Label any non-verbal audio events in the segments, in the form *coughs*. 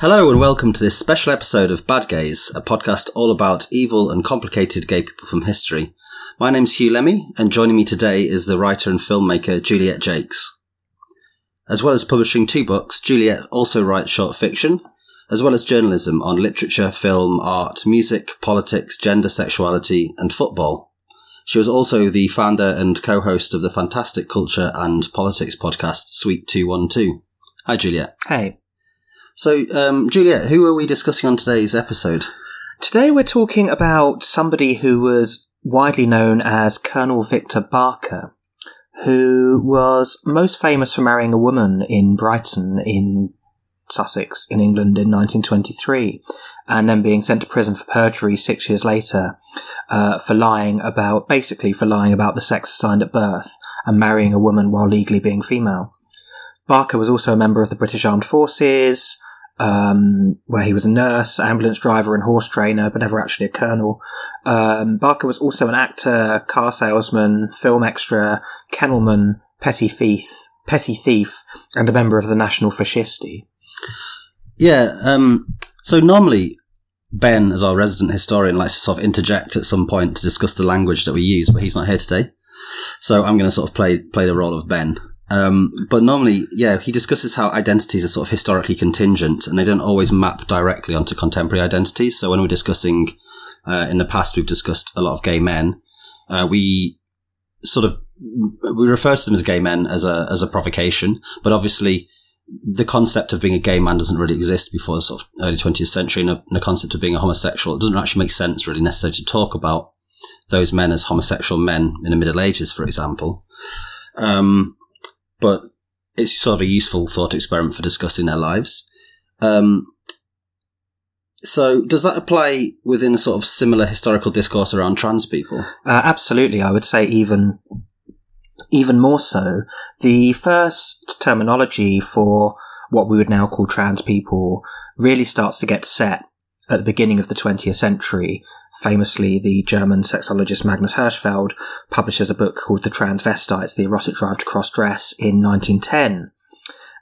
Hello and welcome to this special episode of Bad Gays, a podcast all about evil and complicated gay people from history. My name's Huw Lemmey, and joining me today is the writer and filmmaker Juliet Jacques. As well as publishing two books, Juliet also writes short fiction, as well as journalism on literature, film, art, music, politics, gender, sexuality, and football. She was also the founder and co-host of the fantastic culture and politics podcast Suite 212. Hi, Juliet. Hey. So, um, Juliet, who are we discussing on today's episode? Today we're talking about somebody who was widely known as Colonel Victor Barker, who was most famous for marrying a woman in Brighton in Sussex in England in 1923, and then being sent to prison for perjury six years later uh, for lying about, basically for lying about the sex assigned at birth and marrying a woman while legally being female. Barker was also a member of the British Armed Forces, um, where he was a nurse, ambulance driver, and horse trainer, but never actually a colonel. Um, Barker was also an actor, car salesman, film extra, kennelman, petty thief, petty thief, and a member of the National Fascisti. Yeah, um, so normally Ben, as our resident historian, likes to sort of interject at some point to discuss the language that we use, but he's not here today. So I'm going to sort of play play the role of Ben. Um, but normally, yeah, he discusses how identities are sort of historically contingent and they don't always map directly onto contemporary identities. So when we're discussing, uh, in the past, we've discussed a lot of gay men. Uh, we sort of, we refer to them as gay men as a, as a provocation, but obviously the concept of being a gay man doesn't really exist before the sort of early 20th century and, the concept of being a homosexual. It doesn't actually make sense really necessarily to talk about those men as homosexual men in the Middle Ages, for example. Um, but it's sort of a useful thought experiment for discussing their lives. Um, so, does that apply within a sort of similar historical discourse around trans people? Uh, absolutely, I would say even even more so. The first terminology for what we would now call trans people really starts to get set at the beginning of the 20th century famously, the German sexologist Magnus Hirschfeld publishes a book called The Transvestites, The Erotic Drive to Cross Dress in 1910.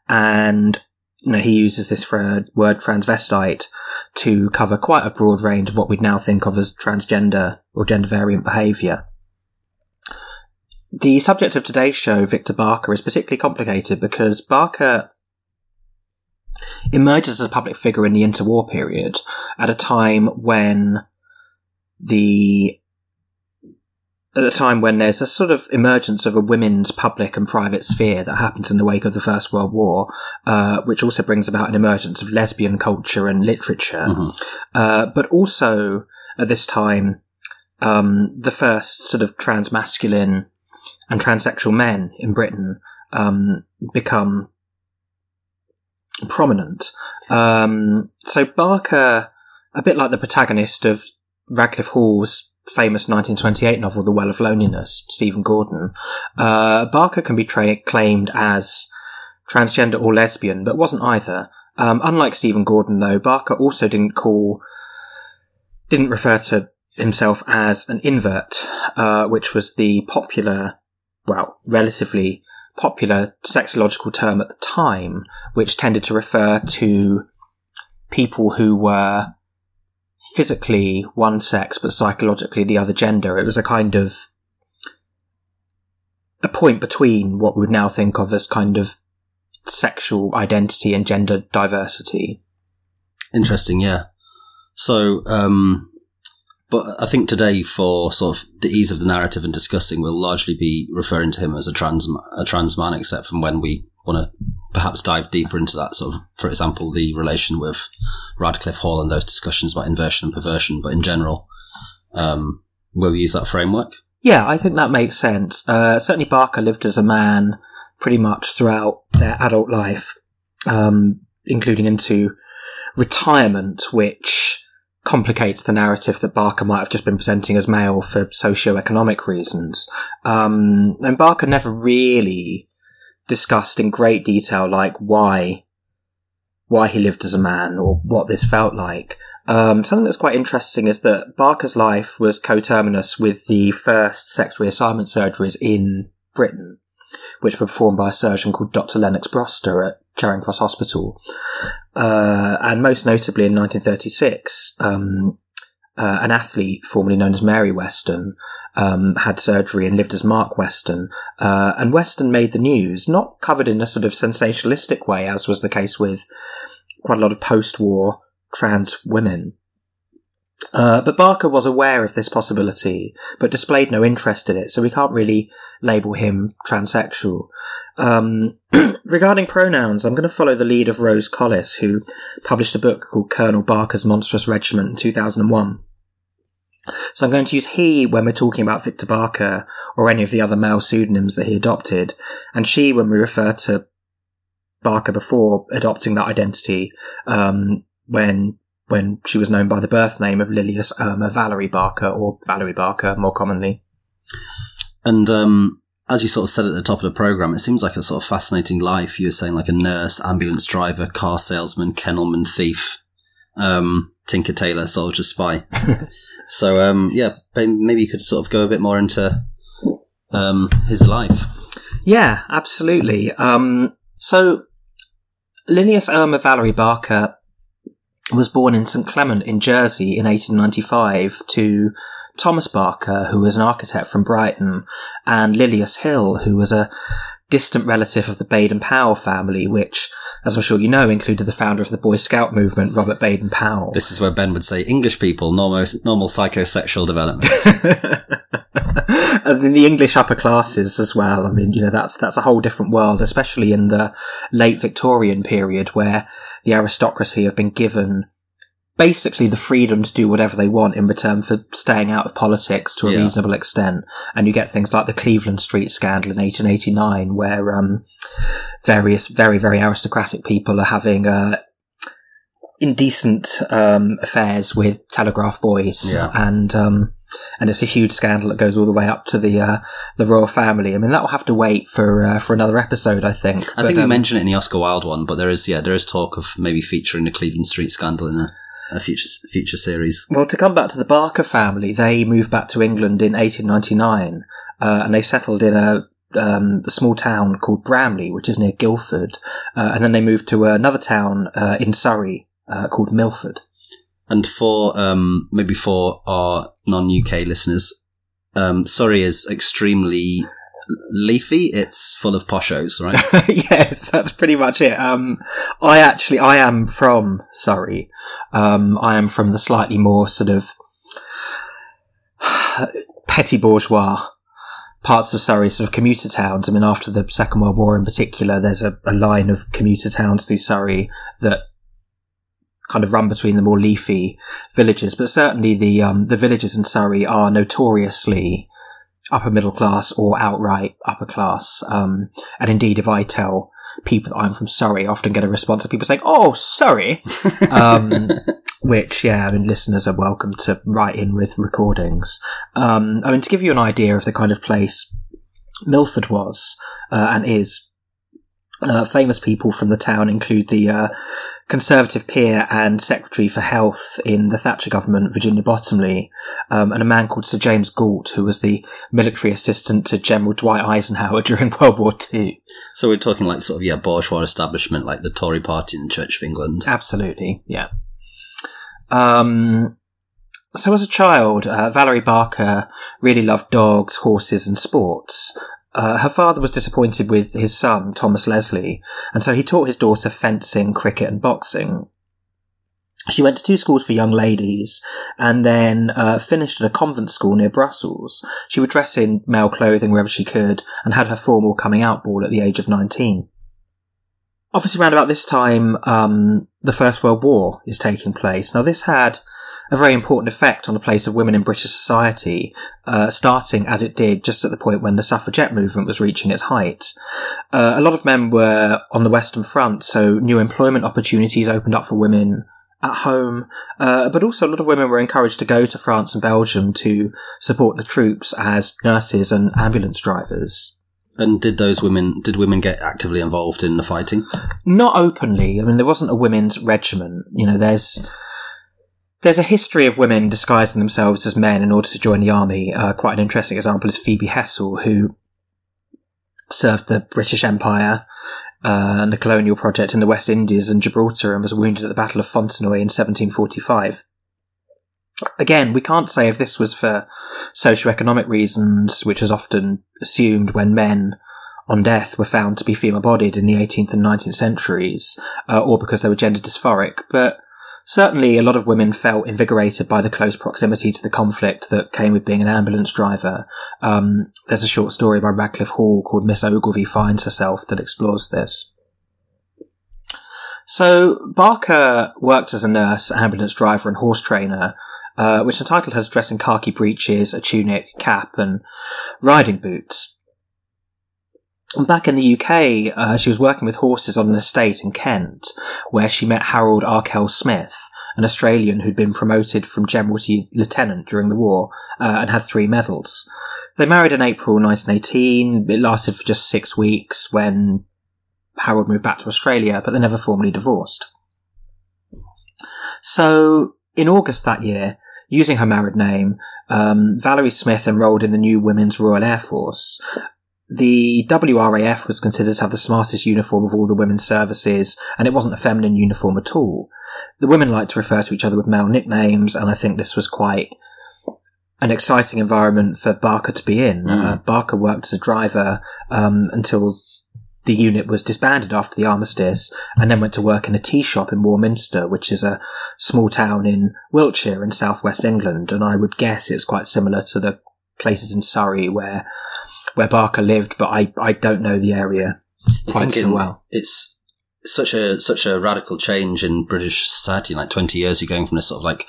And, you know, he uses this for uh, word transvestite to cover quite a broad range of what we'd now think of as transgender or gender variant behaviour. The subject of today's show, Victor Barker, is particularly complicated because Barker emerges as a public figure in the interwar period at a time when the at a time when there's a sort of emergence of a women's public and private sphere that happens in the wake of the First World War, uh, which also brings about an emergence of lesbian culture and literature. Mm-hmm. Uh, but also at this time, um, the first sort of trans masculine and transsexual men in Britain um, become prominent. Um, so Barker, a bit like the protagonist of Radclyffe Hall's famous 1928 novel, The Well of Loneliness, Stephen Gordon, uh, Barker can be tra- claimed as transgender or lesbian, but wasn't either. Um, unlike Stephen Gordon, though, Barker also didn't call, didn't refer to himself as an invert, uh, which was the popular, well, relatively popular sexological term at the time, which tended to refer to people who were physically one sex but psychologically the other gender. It was a kind of a point between what we would now think of as kind of sexual identity and gender diversity. Interesting, yeah. So, um, but I think today, for sort of the ease of the narrative and discussing, we'll largely be referring to him as a trans a trans man, except from when we want to perhaps dive deeper into that sort of, for example, the relation with Radclyffe Hall and those discussions about inversion and perversion. But in general, um, we'll use that framework. Yeah, I think that makes sense. Uh, certainly, Barker lived as a man pretty much throughout their adult life, um, including into retirement, which complicates the narrative that Barker might have just been presenting as male for socio-economic reasons. Um, and Barker never really discussed in great detail, like why why he lived as a man or what this felt like. Um, something that's quite interesting is that Barker's life was coterminous with the first sex reassignment surgeries in Britain, which were performed by a surgeon called Dr. Lennox Broster at Charing Cross Hospital. uh, and most notably in 1936, um, uh, an athlete formerly known as Mary Weston um, had surgery and lived as Mark Weston. Uh, and Weston made the news, not covered in a sort of sensationalistic way, as was the case with quite a lot of post-war trans women. Uh, but Barker was aware of this possibility, but displayed no interest in it, so we can't really label him transsexual. Um, *clears throat* regarding pronouns, I'm going to follow the lead of Rose Collis, who published a book called Colonel Barker's Monstrous Regiment in 2001. So I'm going to use he when we're talking about Victor Barker or any of the other male pseudonyms that he adopted, and she when we refer to Barker before adopting that identity um, when when she was known by the birth name of Lilias Irma Valerie Barker or Valerie Barker more commonly. And um, as you sort of said at the top of the program, it seems like a sort of fascinating life. You were saying like a nurse, ambulance driver, car salesman, kennelman, thief, um, Tinker Tailor, soldier, spy. *laughs* so um, yeah, maybe you could sort of go a bit more into um, his life. Yeah, absolutely. Um, so Lilias Irma Valerie Barker was born in St Clement in Jersey in 1895 to Thomas Barker, who was an architect from Brighton, and Lilias Hill, who was a distant relative of the Baden Powell family, which, as I'm sure you know, included the founder of the Boy Scout movement, Robert Baden Powell. This is where Ben would say English people, normal, normal psychosexual development. *laughs* and in the English upper classes as well. I mean, you know, that's, that's a whole different world, especially in the late Victorian period where the aristocracy have been given basically the freedom to do whatever they want in return for staying out of politics to a yeah. reasonable extent. And you get things like the Cleveland Street scandal in 1889, where um, various very, very aristocratic people are having uh, indecent um, affairs with telegraph boys, yeah. and um, and it's a huge scandal that goes all the way up to the uh, the royal family. I mean, that will have to wait for uh, for another episode, I think. I but, think we um, mentioned it in the Oscar Wilde one, but there is yeah, there is talk of maybe featuring the Cleveland Street scandal in a a future future series. Well, to come back to the Barker family, they moved back to England in 1899, uh, and they settled in a, um, a, small town called Bramley, which is near Guildford, uh, and then they moved to another town uh, in Surrey uh, called Milford. And for um, maybe for our non UK listeners, um, Surrey is extremely leafy. It's full of poshos, right? *laughs* yes, that's pretty much it. Um, I actually, I am from Surrey. Um, I am from the slightly more sort of *sighs* petty bourgeois parts of Surrey, sort of commuter towns. I mean, after the Second World War in particular, there's a, a line of commuter towns through Surrey that kind of run between the more leafy villages, but certainly the um, the villages in Surrey are notoriously upper middle class or outright upper class. Um, and indeed, if I tell people that I'm from Surrey, I often get a response of people saying, "Oh, Surrey," *laughs* um, which yeah, I mean, listeners are welcome to write in with recordings. Um, I mean, to give you an idea of the kind of place Milford was uh, and is. Uh, famous people from the town include the uh, Conservative peer and Secretary for Health in the Thatcher government, Virginia Bottomley, um, and a man called Sir James Gault, who was the military assistant to General Dwight Eisenhower *laughs* during World War II. So we're talking like sort of, yeah, bourgeois establishment like the Tory party and the Church of England. Absolutely, yeah. Um, so as a child, uh, Valerie Barker really loved dogs, horses, and sports. Uh, her father was disappointed with his son, Thomas Leslie, and so he taught his daughter fencing, cricket, and boxing. She went to two schools for young ladies and then uh, finished at a convent school near Brussels. She would dress in male clothing wherever she could and had her formal coming out ball at the age of 19. Obviously, around about this time, um, the First World War is taking place. Now, this had a very important effect on the place of women in British society, uh, starting as it did just at the point when the suffragette movement was reaching its height. Uh, a lot of men were on the Western Front, so new employment opportunities opened up for women at home, uh, but also a lot of women were encouraged to go to France and Belgium to support the troops as nurses and ambulance drivers. And did those women, did women get actively involved in the fighting? Not openly. I mean, there wasn't a women's regiment. You know, there's, there's a history of women disguising themselves as men in order to join the army. Uh, quite an interesting example is Phoebe Hessel, who served the British Empire uh, and the colonial project in the West Indies and Gibraltar and was wounded at the Battle of Fontenoy in 1745. Again, we can't say if this was for socio-economic reasons, which is often assumed when men on death were found to be female-bodied in the 18th and 19th centuries, uh, or because they were gender dysphoric, but certainly a lot of women felt invigorated by the close proximity to the conflict that came with being an ambulance driver. Um, there's a short story by Radclyffe Hall called Miss Ogilvy Finds Herself that explores this. So Barker worked as a nurse, ambulance driver, and horse trainer uh, which entitled her to dress in khaki breeches, a tunic, cap, and riding boots. Back in the UK, uh, she was working with horses on an estate in Kent, where she met Harold Arkell Smith, an Australian who'd been promoted from general to lieutenant during the war uh, and had three medals. They married in April 1918. It lasted for just six weeks when Harold moved back to Australia, but they never formally divorced. So, in August that year, using her married name, um, Valerie Smith enrolled in the new Women's Royal Air Force. The WRAF was considered to have the smartest uniform of all the women's services, and it wasn't a feminine uniform at all. The women liked to refer to each other with male nicknames, and I think this was quite an exciting environment for Barker to be in. Mm. Uh, Barker worked as a driver um, until the unit was disbanded after the armistice and then went to work in a tea shop in Warminster, which is a small town in Wiltshire in southwest England. And I would guess it's quite similar to the places in Surrey where where Barker lived, but I, I don't know the area quite so well. It's such a such a radical change in British society. Like twenty years, you're going from this sort of like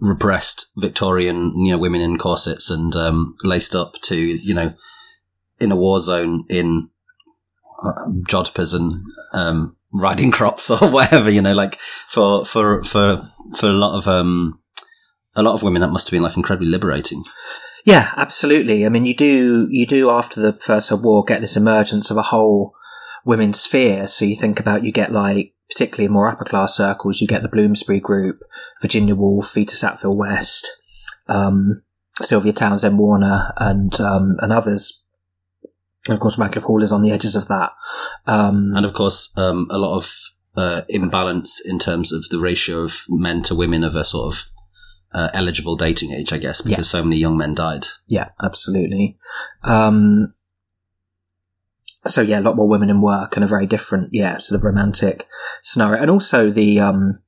repressed Victorian, you know, women in corsets and um, laced up to you know in a war zone in uh, jodhpurs and um, riding crops *laughs* or whatever. You know, like for for for for a lot of um, a lot of women, that must have been like incredibly liberating. Yeah, absolutely. I mean, you do you do after the First World War get this emergence of a whole women's sphere. So you think about you get like particularly in more upper class circles, you get the Bloomsbury Group, Virginia Woolf, Vita Sackville West, um, Sylvia Townsend Warner, and um, and others and of course, Radclyffe Hall is on the edges of that. Um, and of course, um, a lot of uh, imbalance in terms of the ratio of men to women of a sort of uh, eligible dating age, I guess, because yeah. so many young men died. Yeah, absolutely. Um, so yeah, a lot more women in work and a very different, yeah, sort of romantic scenario, and also the um,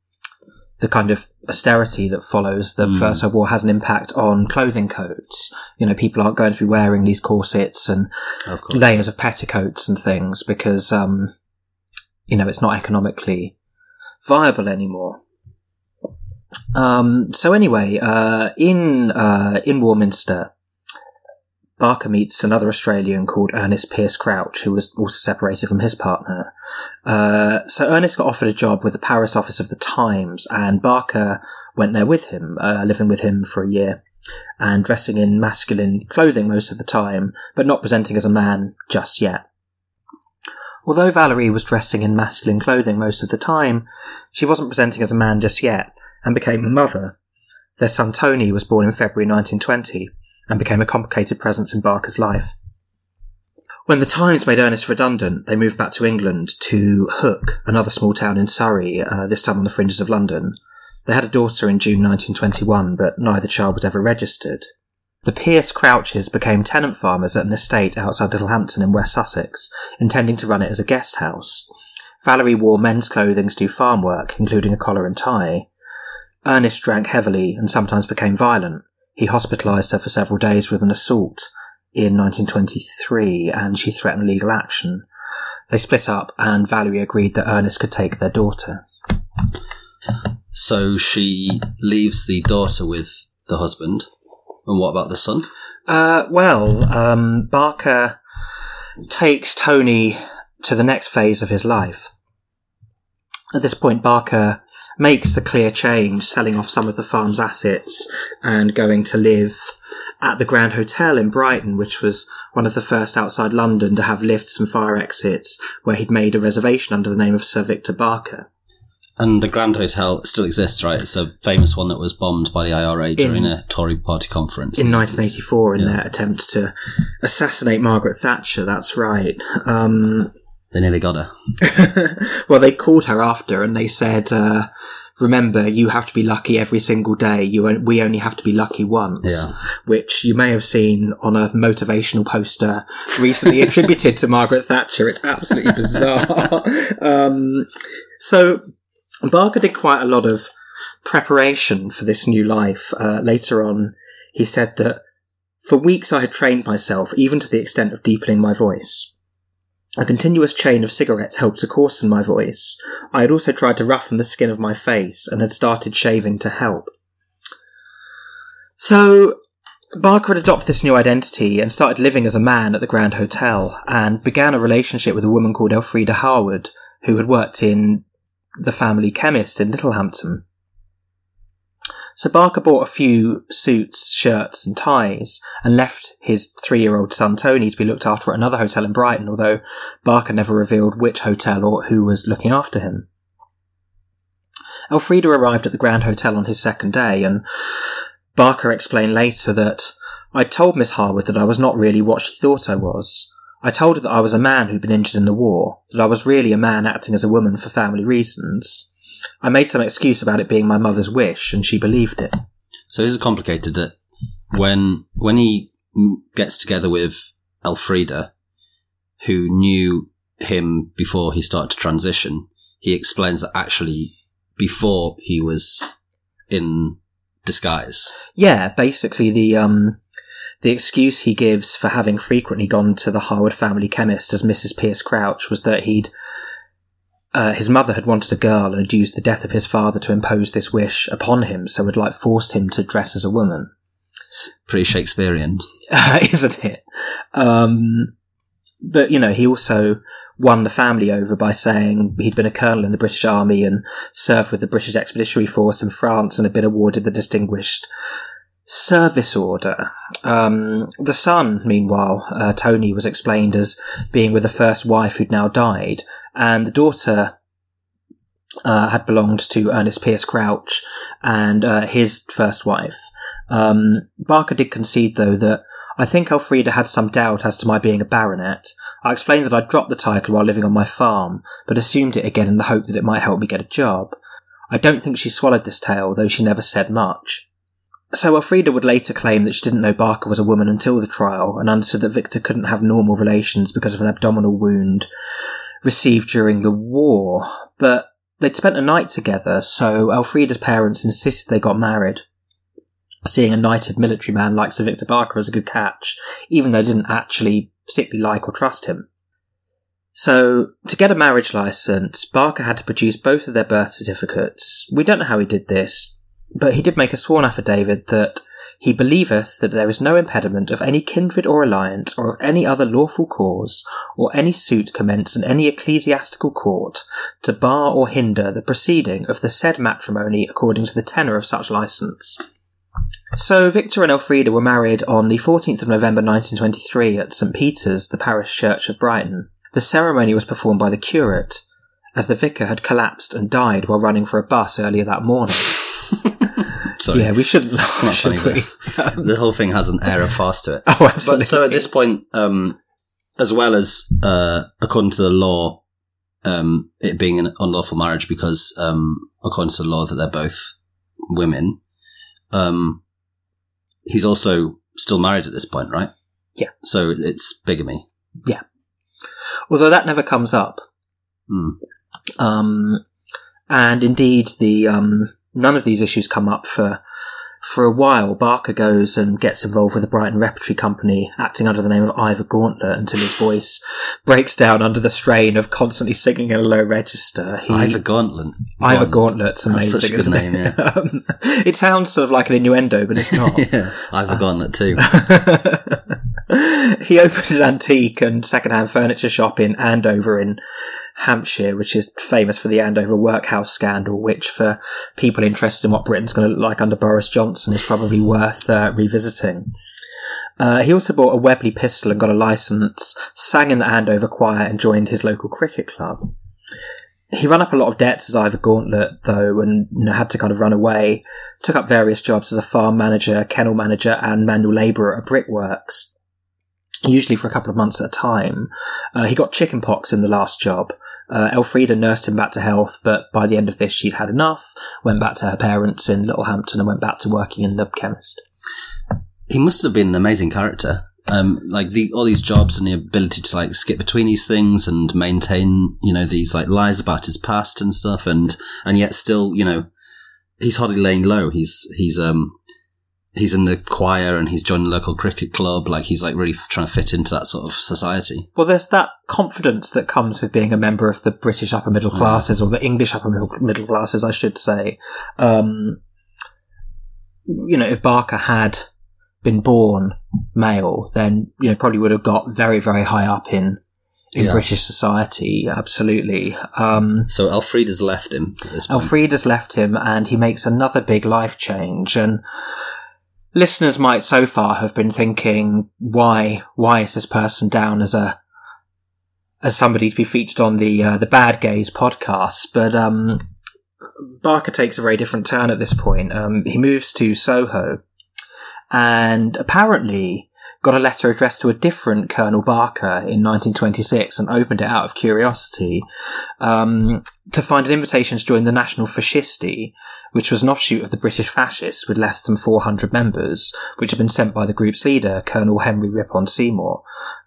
the kind of austerity that follows the mm. First World War has an impact on clothing codes. You know, people aren't going to be wearing these corsets and of layers of petticoats and things because, um, you know, it's not economically viable anymore. Um, so anyway, uh, in, uh, in Warminster, Barker meets another Australian called Ernest Pierce Crouch, who was also separated from his partner. Uh, so Ernest got offered a job with the Paris office of the Times, and Barker went there with him, uh, living with him for a year, and dressing in masculine clothing most of the time, but not presenting as a man just yet. Although Valerie was dressing in masculine clothing most of the time, she wasn't presenting as a man just yet, and became a mother. Their son Tony was born in February 1920 and became a complicated presence in Barker's life. When the Times made Ernest redundant, they moved back to England to Hook, another small town in Surrey, uh, this time on the fringes of London. They had a daughter in June 1921, but neither child was ever registered. The Pierce Crouches became tenant farmers at an estate outside Littlehampton in West Sussex, intending to run it as a guest house. Valerie wore men's clothing to do farm work, including a collar and tie. Ernest drank heavily and sometimes became violent. He hospitalised her for several days with an assault in 1923 and she threatened legal action. They split up and Valerie agreed that Ernest could take their daughter. So she leaves the daughter with the husband. And what about the son? Uh, well, um, Barker takes Tony to the next phase of his life. At this point, Barker makes the clear change, selling off some of the farm's assets and going to live at the Grand Hotel in Brighton, which was one of the first outside London to have lifts and fire exits, where he'd made a reservation under the name of Sir Victor Barker. And the Grand Hotel still exists, right? It's a famous one that was bombed by the IRA during in, a Tory party conference. In 1984, in yeah. their attempt to assassinate Margaret Thatcher, that's right. Um, They nearly got her. *laughs* well, they called her after and they said, uh, remember, you have to be lucky every single day. You we only have to be lucky once. Yeah. Which you may have seen on a motivational poster recently attributed to Margaret Thatcher. It's absolutely bizarre. *laughs* um, so Barker did quite a lot of preparation for this new life. Uh, later on, he said that for weeks I had trained myself, even to the extent of deepening my voice. A continuous chain of cigarettes helped to coarsen my voice. I had also tried to roughen the skin of my face and had started shaving to help. So, Barker had adopted this new identity and started living as a man at the Grand Hotel and began a relationship with a woman called Elfrida Harwood, who had worked in the family chemist in Littlehampton. So Barker bought a few suits, shirts, and ties and left his three year old son Tony to be looked after at another hotel in Brighton, although Barker never revealed which hotel or who was looking after him. Elfrida arrived at the Grand Hotel on his second day, and Barker explained later that I told Miss Harwood that I was not really what she thought I was. I told her that I was a man who'd been injured in the war, that I was really a man acting as a woman for family reasons. I made some excuse about it being my mother's wish, and she believed it. So this is complicated. That when when he gets together with Elfrida, who knew him before he started to transition, he explains that actually before he was in disguise. Yeah, basically the um the excuse he gives for having frequently gone to the Harwood family chemist as Mrs. Pierce Crouch was that he'd uh, his mother had wanted a girl and had used the death of his father to impose this wish upon him, so had like forced him to dress as a woman, It's pretty Shakespearean. *laughs* isn't it? Um, but you know, he also won the family over by saying he'd been a colonel in the British Army and served with the British Expeditionary Force in France and had been awarded the Distinguished Service Order. Um, the son, meanwhile, uh, Tony, was explained as being with the first wife who'd now died, and the daughter uh, had belonged to Ernest Pierce Crouch and uh, his first wife. Um, Barker did concede, though, that I think Elfrida had some doubt as to my being a baronet. I explained that I'd dropped the title while living on my farm, but assumed it again in the hope that it might help me get a job. I don't think she swallowed this tale, though she never said much. So Elfrida would later claim that she didn't know Barker was a woman until the trial, and understood that Victor couldn't have normal relations because of an abdominal wound received during the war. But they'd spent a night together, so Elfrida's parents insisted they got married. Seeing a knighted military man like Sir Victor Barker as a good catch, even though they didn't actually particularly like or trust him. So, to get a marriage license, Barker had to produce both of their birth certificates. We don't know how he did this, but he did make a sworn affidavit that he believeth that there is no impediment of any kindred or alliance, or of any other lawful cause, or any suit commenced in any ecclesiastical court, to bar or hinder the proceeding of the said matrimony according to the tenor of such license. So Victor and Elfrida were married on the 14th of November 1923 at St Peter's, the parish church of Brighton. The ceremony was performed by the curate, as the vicar had collapsed and died while running for a bus earlier that morning. Sorry. Yeah, we shouldn't laugh, It's not *laughs* should funny, *laughs* the whole thing has an air of farce to it. *laughs* Oh, absolutely. But so at this point, um, as well as uh, according to the law, um, it being an unlawful marriage because um, according to the law that they're both women, um, he's also still married at this point, right? Yeah. So it's bigamy. Yeah. Although that never comes up. Hmm. Um, and indeed, the um, none of these issues come up for for a while. Barker goes and gets involved with the Brighton Repertory Company, acting under the name of Ivor Gauntlet, until his voice breaks down under the strain of constantly singing in a low register. He, Ivor Gauntlet. Ivor Gauntlet. Gauntlet's amazing, such a good isn't name, it? *laughs* Um, it sounds sort of like an innuendo, but it's not. *laughs* yeah, Ivor Gauntlet too. *laughs* he opened an antique and second-hand furniture shop in Andover in Hampshire, which is famous for the Andover workhouse scandal, which for people interested in what Britain's going to look like under Boris Johnson is probably worth uh, revisiting. Uh, he also bought a Webley pistol and got a license, sang in the Andover choir, and joined his local cricket club. He ran up a lot of debts as Ivor Gauntlet, though, and you know, had to kind of run away. Took up various jobs as a farm manager, kennel manager, and manual labourer at brickworks. Usually for a couple of months at a time. Uh, he got chickenpox in the last job. Uh, Elfrida nursed him back to health, but by the end of this, she'd had enough, went back to her parents in Littlehampton, and went back to working in the chemist. He must have been an amazing character. Um, like the, all these jobs and the ability to like skip between these things and maintain, you know, these like lies about his past and stuff, and and yet still, you know, he's hardly laying low. He's he's um he's in the choir and he's joined a local cricket club. Like he's like really trying to fit into that sort of society. Well, there's that confidence that comes with being a member of the British upper middle classes or the English upper middle, middle classes, I should say. Um, you know, if Barker had been born male, then you know probably would have got very very high up in in Yeah. British society. Absolutely. Um, So Elfrida's left him. Elfrida's left him, and he makes another big life change. And listeners might so far have been thinking, why why is this person down as a as somebody to be featured on the uh, the Bad Gays podcast? But um, Barker takes a very different turn at this point. Um, he moves to Soho, and apparently got a letter addressed to a different Colonel Barker in 1926 and opened it out of curiosity um, to find an invitation to join the National Fascisti, which was an offshoot of the British Fascists with less than 400 members, which had been sent by the group's leader, Colonel Henry Ripon Seymour.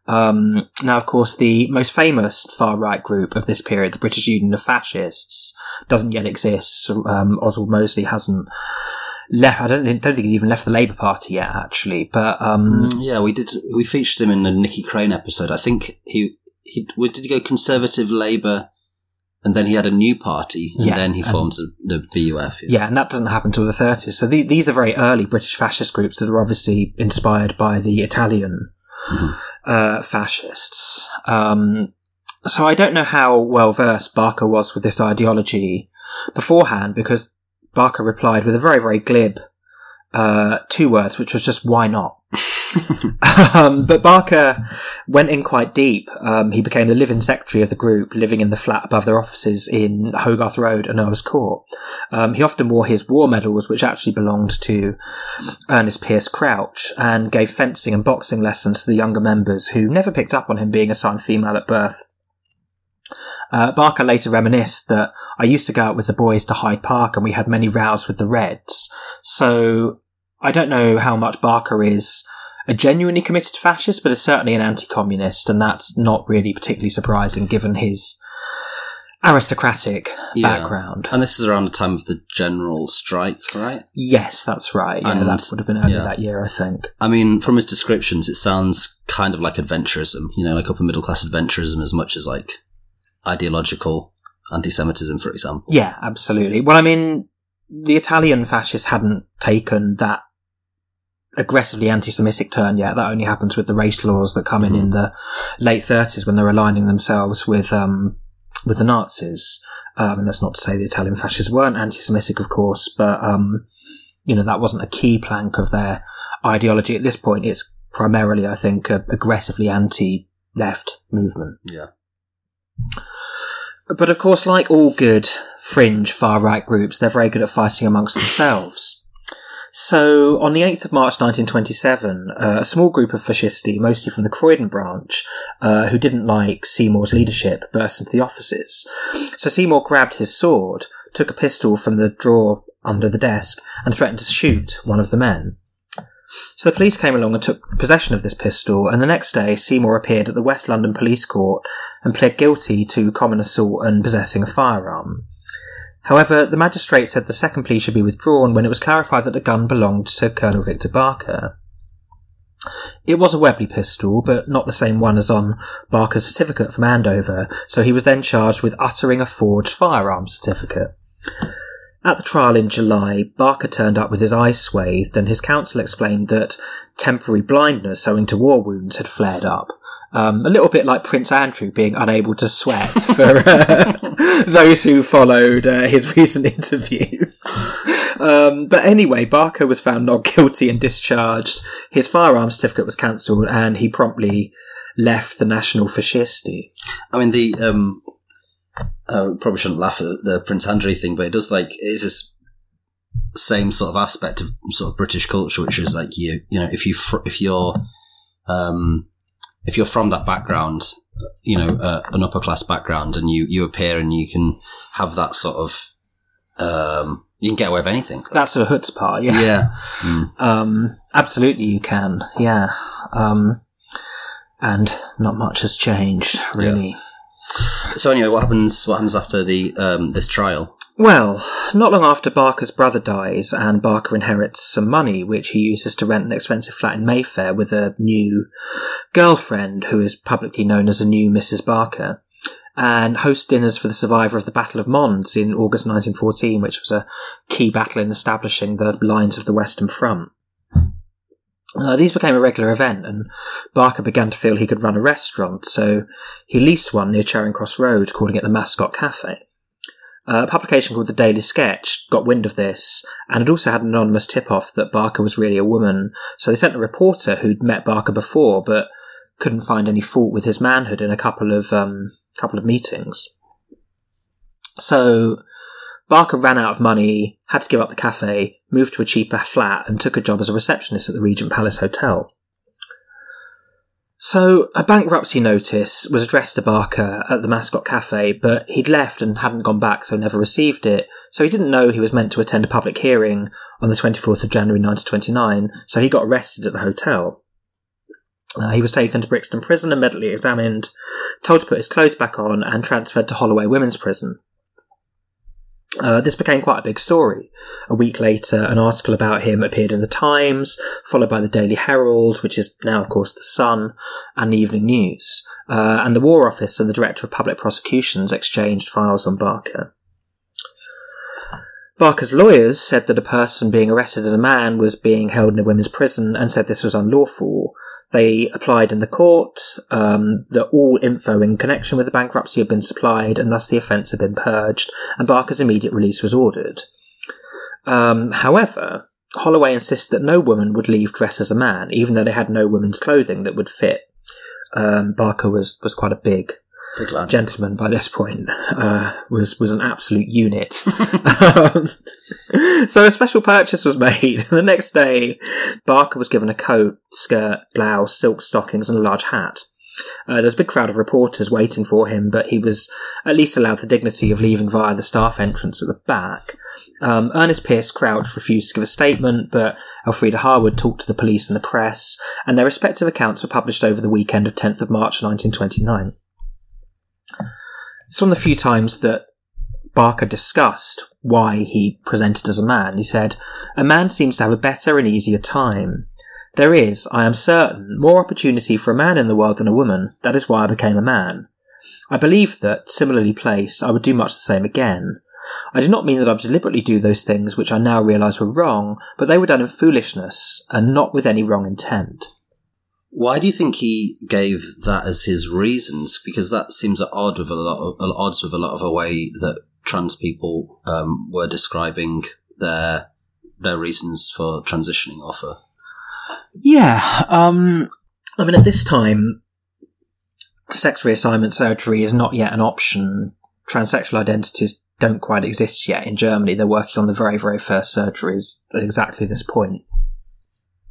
Um, now, of course, the most famous far right group of this period, the British Union of Fascists, doesn't yet exist. Um, Oswald Mosley hasn't left. I don't think, don't think he's even left the Labour Party yet, actually. But um, Mm, yeah, we did. We featured him in the Nicky Crane episode. I think he he did he go Conservative Labour, and then he had a new party, and Yeah, then he formed the, the BUF. Yeah, and that doesn't happen until the 30s. So the, these are very early British fascist groups that are obviously inspired by the Italian Mhm. uh, fascists. Um, so I don't know how well versed Barker was with this ideology beforehand, because Barker replied with a very, very glib uh, two words, which was just "why not." *laughs* um, but Barker went in quite deep. Um, he became the living secretary of the group, living in the flat above their offices in Hogarth Road and Earl's Court. Um, he often wore his war medals, which actually belonged to Ernest Pierce Crouch, and gave fencing and boxing lessons to the younger members who never picked up on him being assigned female at birth. Uh, Barker later reminisced that I used to go out with the boys to Hyde Park and we had many rows with the Reds. So I don't know how much Barker is a genuinely committed fascist, but is certainly an anti-communist, and that's not really particularly surprising given his aristocratic Yeah. background. And this is around the time of the general strike, right? Yes, that's right. Yeah, And- that would have been early yeah. that year, I think. I mean, from his descriptions, it sounds kind of like adventurism, you know, like upper middle class adventurism as much as like ideological anti Semitism, for example. Yeah, absolutely. Well, I mean, the Italian fascists hadn't taken that aggressively anti-Semitic turn yet. That only happens with the race laws that come in in the late 30s when they're aligning themselves with um, with the Nazis. Um, and that's not to say the Italian fascists weren't anti-Semitic, of course, but um, you know that wasn't a key plank of their ideology at this point. It's primarily, I think, a aggressively anti-left movement. Yeah. But of course, like all good fringe far right groups, they're very good at fighting amongst themselves. So, on the 8th of March 1927, uh, a small group of fascisti, mostly from the Croydon branch, uh, who didn't like Seymour's leadership, burst into the offices. So Seymour grabbed his sword, took a pistol from the drawer under the desk, and threatened to shoot one of the men. So the police came along and took possession of this pistol, and the next day Seymour appeared at the West London Police Court and pled guilty to common assault and possessing a firearm. However, the magistrate said the second plea should be withdrawn when it was clarified that the gun belonged to Colonel Victor Barker. It was a Webley pistol, but not the same one as on Barker's certificate from Andover, so he was then charged with uttering a forged firearm certificate. At the trial in July, Barker turned up with his eyes swathed, and his counsel explained that temporary blindness owing to war wounds had flared up. Um, a little bit like Prince Andrew being unable to sweat *laughs* for uh, *laughs* those who followed uh, his recent *laughs* interview. Um, but anyway, Barker was found not guilty and discharged. His firearms certificate was cancelled, and he promptly left the National Fascisti. I mean, the um, uh, probably shouldn't laugh at the Prince Andrew thing, but it does like it is this same sort of aspect of sort of British culture, which is like you, you know, if you fr- if you're um, if you're from that background, you know, uh, an upper class background, and you you appear and you can have that sort of, um, you can get away with anything. That's a chutzpah, yeah. Yeah. Mm. Um, absolutely, you can. Yeah. Um, and not much has changed, really. So anyway, what happens? What happens after the um, this trial? Well, not long after Barker's brother dies, and Barker inherits some money, which he uses to rent an expensive flat in Mayfair with a new girlfriend who is publicly known as a new Mrs. Barker, and hosts dinners for the survivor of the Battle of Mons in August 1914, which was a key battle in establishing the lines of the Western Front. Uh, these became a regular event, and Barker began to feel he could run a restaurant, so he leased one near Charing Cross Road, calling it the Mascot Cafe. Uh, a publication called The Daily Sketch got wind of this, and it also had an anonymous tip off that Barker was really a woman, so they sent a reporter who'd met Barker before, but couldn't find any fault with his manhood in a couple of um, couple of meetings. So Barker ran out of money, had to give up the cafe, moved to a cheaper flat, and took a job as a receptionist at the Regent Palace Hotel. So, a bankruptcy notice was addressed to Barker at the Mascot Cafe, but he'd left and hadn't gone back, so never received it. So, he didn't know he was meant to attend a public hearing on the 24th of January 1929, so he got arrested at the hotel. Uh, he was taken to Brixton Prison and medically examined, told to put his clothes back on, and transferred to Holloway Women's Prison. Uh, this became quite a big story. A week later, an article about him appeared in the Times, followed by the Daily Herald, which is now, of course, the Sun, and the Evening News. Uh, and the War Office and the Director of Public Prosecutions exchanged files on Barker. Barker's lawyers said that a person being arrested as a man was being held in a women's prison and said this was unlawful, they applied in the court um, that all info in connection with the bankruptcy had been supplied, and thus the offence had been purged, and Barker's immediate release was ordered. Um, however, Holloway insists that no woman would leave dressed as a man, even though they had no women's clothing that would fit. Um, Barker was, was quite a big. Gentleman by this point uh, was was an absolute unit. *laughs* um, so a special purchase was made. *laughs* the next day, Barker was given a coat, skirt, blouse, silk stockings, and a large hat. Uh, there was a big crowd of reporters waiting for him, but he was at least allowed the dignity of leaving via the staff entrance at the back. Um, Ernest Pierce Crouch refused to give a statement, but Elfrida Harwood talked to the police and the press, and their respective accounts were published over the weekend of 10th of March 1929. It's one of the few times that Barker discussed why he presented as a man. He said, A man seems to have a better and easier time. There is, I am certain, more opportunity for a man in the world than a woman. That is why I became a man. I believe that, similarly placed, I would do much the same again. I do not mean that I would deliberately do those things which I now realise were wrong, but they were done in foolishness, and not with any wrong intent. Why do you think he gave that as his reasons? Because that seems at odd with a lot of, at odds with a lot of the way that trans people um, were describing their their reasons for transitioning offer. Yeah, um, I mean, at this time, sex reassignment surgery is not yet an option. Transsexual identities don't quite exist yet in Germany. They're working on the very, very first surgeries at exactly this point.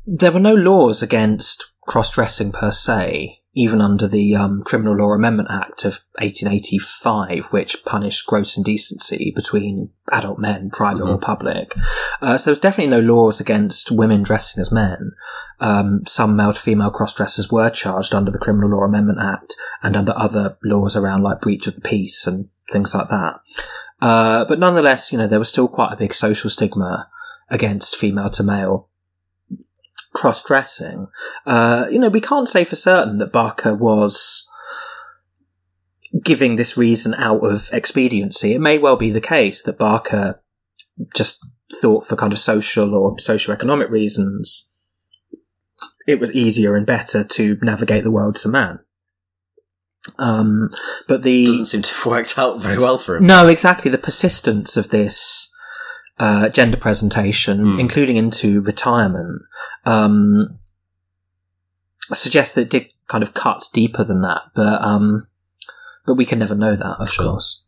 There were no laws against cross dressing per se, even under the um, Criminal Law Amendment Act of 1885, which punished gross indecency between adult men, private or public. Uh, so there's definitely no laws against women dressing as men. Um, some male to female cross dressers were charged under the Criminal Law Amendment Act and under other laws around like breach of the peace and things like that. Uh, but nonetheless, you know, there was still quite a big social stigma against female to male cross dressing. Uh, you know, we can't say for certain that Barker was giving this reason out of expediency. It may well be the case that Barker just thought for kind of social or socio-economic reasons it was easier and better to navigate the world as a man. Um, but the doesn't seem to have worked out very well for him. no, exactly. The persistence of this uh, gender presentation, Hmm. including into retirement, um, suggests that it did kind of cut deeper than that. But um, but we can never know that, of Sure. course.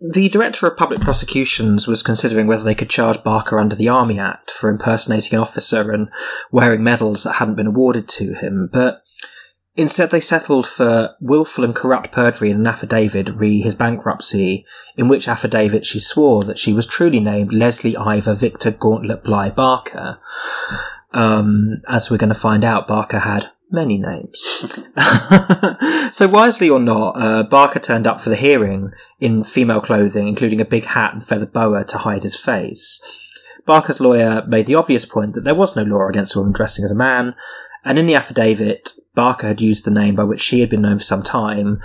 The director of public prosecutions was considering whether they could charge Barker under the Army Act for impersonating an officer and wearing medals that hadn't been awarded to him, but Instead, they settled for willful and corrupt perjury in an affidavit re his bankruptcy, in which affidavit she swore that she was truly named Leslie Ivor Victor Gauntlet Bly Barker. Um, as we're going to find out, Barker had many names. *laughs* so, wisely or not, uh, Barker turned up for the hearing in female clothing, including a big hat and feather boa to hide his face. Barker's lawyer made the obvious point that there was no law against a woman dressing as a man, and in the affidavit, Barker had used the name by which she had been known for some time,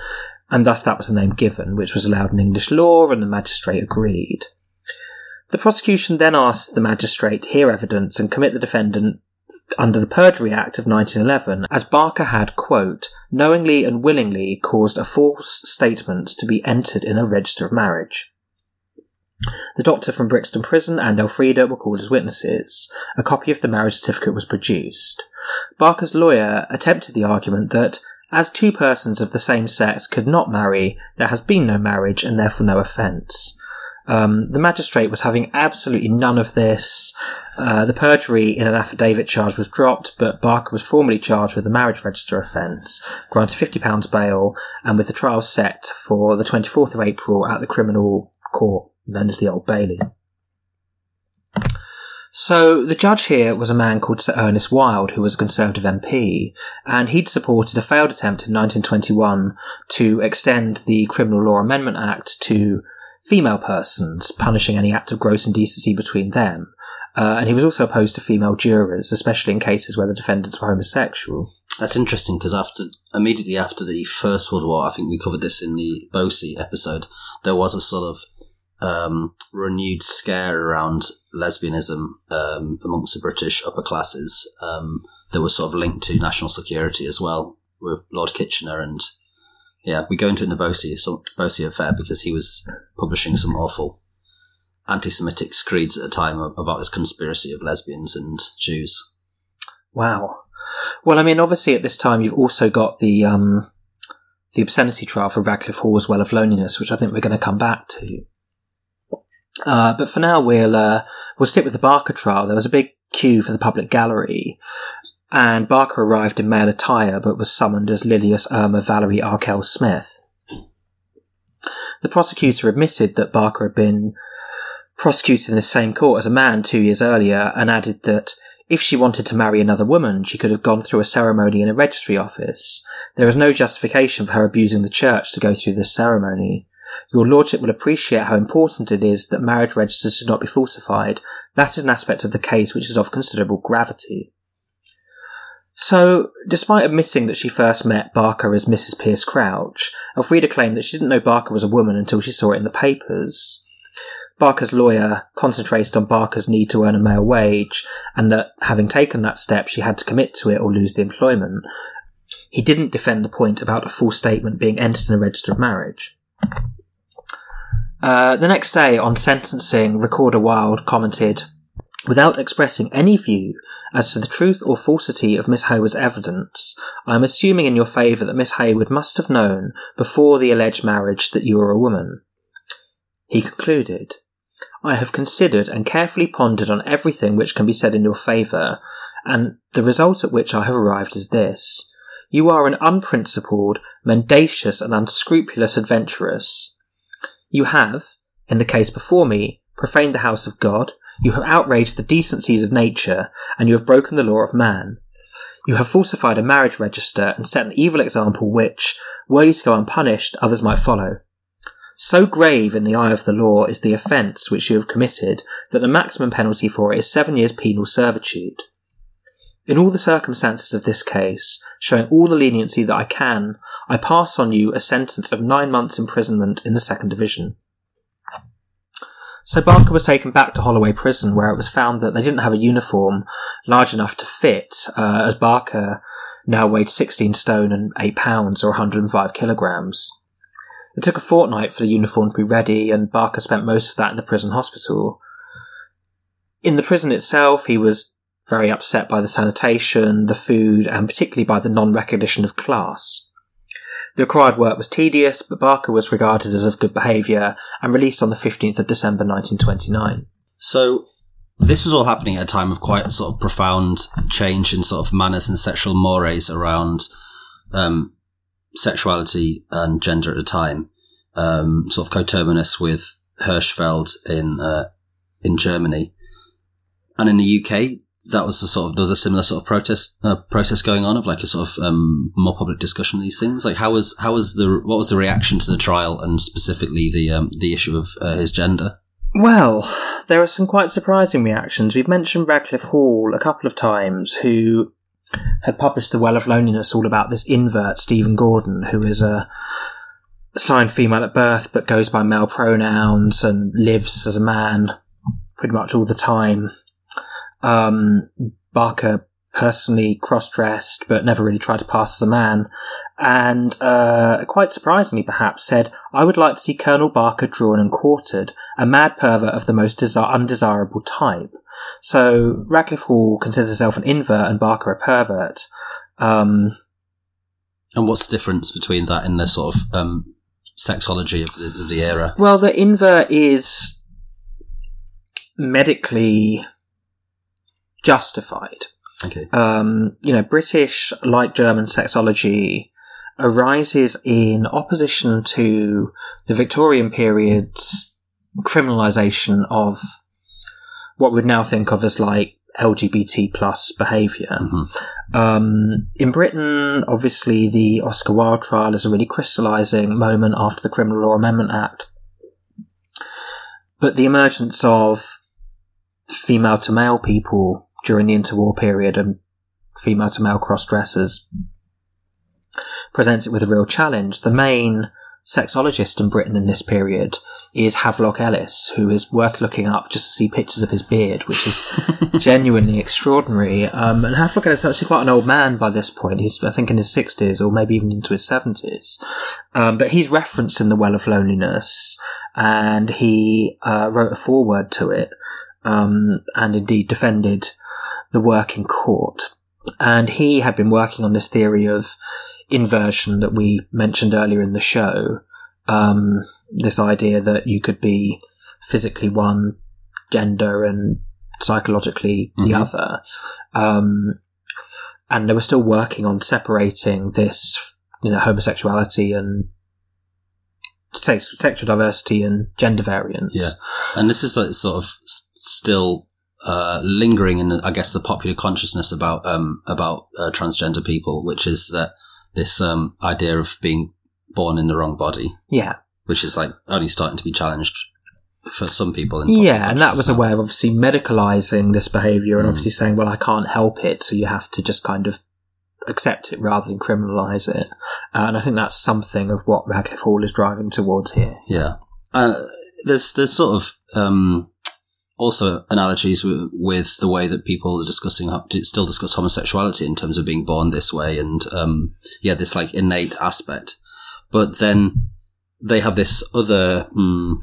and thus that was the name given, which was allowed in English law, and the magistrate agreed. The prosecution then asked the magistrate to hear evidence and commit the defendant under the Perjury Act of 1911, as Barker had, quote, knowingly and willingly caused a false statement to be entered in a register of marriage. The doctor from Brixton Prison and Elfrida were called as witnesses. A copy of the marriage certificate was produced. Barker's lawyer attempted the argument that, as two persons of the same sex could not marry, there has been no marriage and therefore no offence. Um, the magistrate was having absolutely none of this. Uh, the perjury in an affidavit charge was dropped, but Barker was formally charged with a marriage register offence, granted £50 bail, and with the trial set for the 24th of April at the Criminal Court, then as the Old Bailey. So the judge here was a man called Sir Ernest Wild, who was a Conservative MP, and he'd supported a failed attempt in 1921 to extend the Criminal Law Amendment Act to female persons, punishing any act of gross indecency between them. Uh, and he was also opposed to female jurors, especially in cases where the defendants were homosexual. That's interesting because after immediately after the First World War, I think we covered this in the Bosie episode. There was a sort of um, renewed scare around lesbianism um, amongst the British upper classes um, that was sort of linked to national security as well with Lord Kitchener and yeah, we go into the Bosie, so Bosie affair because he was publishing some awful anti-Semitic screeds at the time about this conspiracy of lesbians and Jews. Wow. Well, I mean, obviously at this time you've also got the um, the obscenity trial for Radclyffe Hall's Well of Loneliness, which I think we're going to come back to. Uh, but for now, we'll uh, we'll stick with the Barker trial. There was a big queue for the public gallery, and Barker arrived in male attire, but was summoned as Lilias Irma Valerie Arkell Smith. The prosecutor admitted that Barker had been prosecuted in the same court as a man two years earlier, and added that if she wanted to marry another woman, she could have gone through a ceremony in a registry office. There is no justification for her abusing the church to go through this ceremony. Your lordship will appreciate how important it is that marriage registers should not be falsified. That is an aspect of the case which is of considerable gravity. So, despite admitting that she first met Barker as Mrs. Pearce Crouch, Elfrida claimed that she didn't know Barker was a woman until she saw it in the papers. Barker's lawyer concentrated on Barker's need to earn a male wage, and that having taken that step, she had to commit to it or lose the employment. He didn't defend the point about a false statement being entered in a register of marriage. Uh, the next day, on sentencing, Recorder Wild commented, Without expressing any view as to the truth or falsity of Miss Hayward's evidence, I am assuming in your favour that Miss Hayward must have known before the alleged marriage that you were a woman. He concluded, I have considered and carefully pondered on everything which can be said in your favour, and the result at which I have arrived is this. You are an unprincipled, mendacious, and unscrupulous adventuress. You have, in the case before me, profaned the house of God, you have outraged the decencies of nature, and you have broken the law of man. You have falsified a marriage register and set an evil example which, were you to go unpunished, others might follow. So grave in the eye of the law is the offence which you have committed that the maximum penalty for it is seven years penal servitude. In all the circumstances of this case, showing all the leniency that I can, I pass on you a sentence of nine months' imprisonment in the second division. So Barker was taken back to Holloway Prison, where it was found that they didn't have a uniform large enough to fit, uh, as Barker now weighed 16 stone and 8 pounds, or 105 kilograms. It took a fortnight for the uniform to be ready, and Barker spent most of that in the prison hospital. In the prison itself, he was very upset by the sanitation, the food, and particularly by the non recognition of class. The required work was tedious, but Barker was regarded as of good behaviour and released on the 15th of December 1929. So, this was all happening at a time of quite sort of profound change in sort of manners and sexual mores around um, sexuality and gender at the time, um, sort of coterminous with Hirschfeld in uh, in Germany, and in the UK, that was a sort of there was a similar sort of protest uh, process going on of like a sort of um, more public discussion of these things. Like how was how was the what was the reaction to the trial and specifically the um, the issue of uh, his gender? Well, there are some quite surprising reactions. We've mentioned Radclyffe Hall a couple of times, who had published The Well of Loneliness, all about this invert, Stephen Gordon, who is a assigned female at birth but goes by male pronouns and lives as a man pretty much all the time. Um, Barker personally cross-dressed but never really tried to pass as a man. And uh, quite surprisingly perhaps said i would like to see colonel barker drawn and quartered a mad pervert of the most desi- undesirable type. So radclyffe hall considers himself an invert and barker a pervert. Um, And what's the difference between that and the sort of um, sexology of the, of the era? well the invert is medically justified Okay. um, you know, British, like German sexology, arises in opposition to the Victorian period's criminalisation of what we'd now think of as like LGBT plus behaviour. Mhm. Um, in Britain, obviously, the Oscar Wilde trial is a really crystallising moment after the Criminal Law Amendment Act. But the emergence of female to male people during the interwar period and female to male cross dressers presents it with a real challenge. The main sexologist in Britain in this period is Havelock Ellis, who is worth looking up just to see pictures of his beard, which is *laughs* genuinely extraordinary. Um, and Havelock Ellis is actually quite an old man by this point. He's, I think, in his 60s or maybe even into his 70s. Um, but he's referenced in The Well of Loneliness and he uh, wrote a foreword to it um, and indeed defended the work in court. And he had been working on this theory of inversion that we mentioned earlier in the show. Um, this idea that you could be physically one gender and psychologically the Mhm. other. Um, and they were still working on separating this, you know, homosexuality and sexual diversity and gender variance. Yeah. And this is like sort of still uh, lingering in, I guess, the popular consciousness about um, about uh, transgender people, which is that this um, idea of being born in the wrong body, Yeah. which is like only starting to be challenged for some people. In Yeah, and that was a way of obviously medicalizing this behavior and Mm. obviously saying, well, I can't help it, so you have to just kind of accept it rather than criminalize it. Uh, and I think that's something of what Radclyffe Hall is driving towards here. Yeah. Uh, there's there's sort of um, also analogies with, with the way that people are discussing still discuss homosexuality in terms of being born this way and um, yeah this like innate aspect. But then they have this other mm,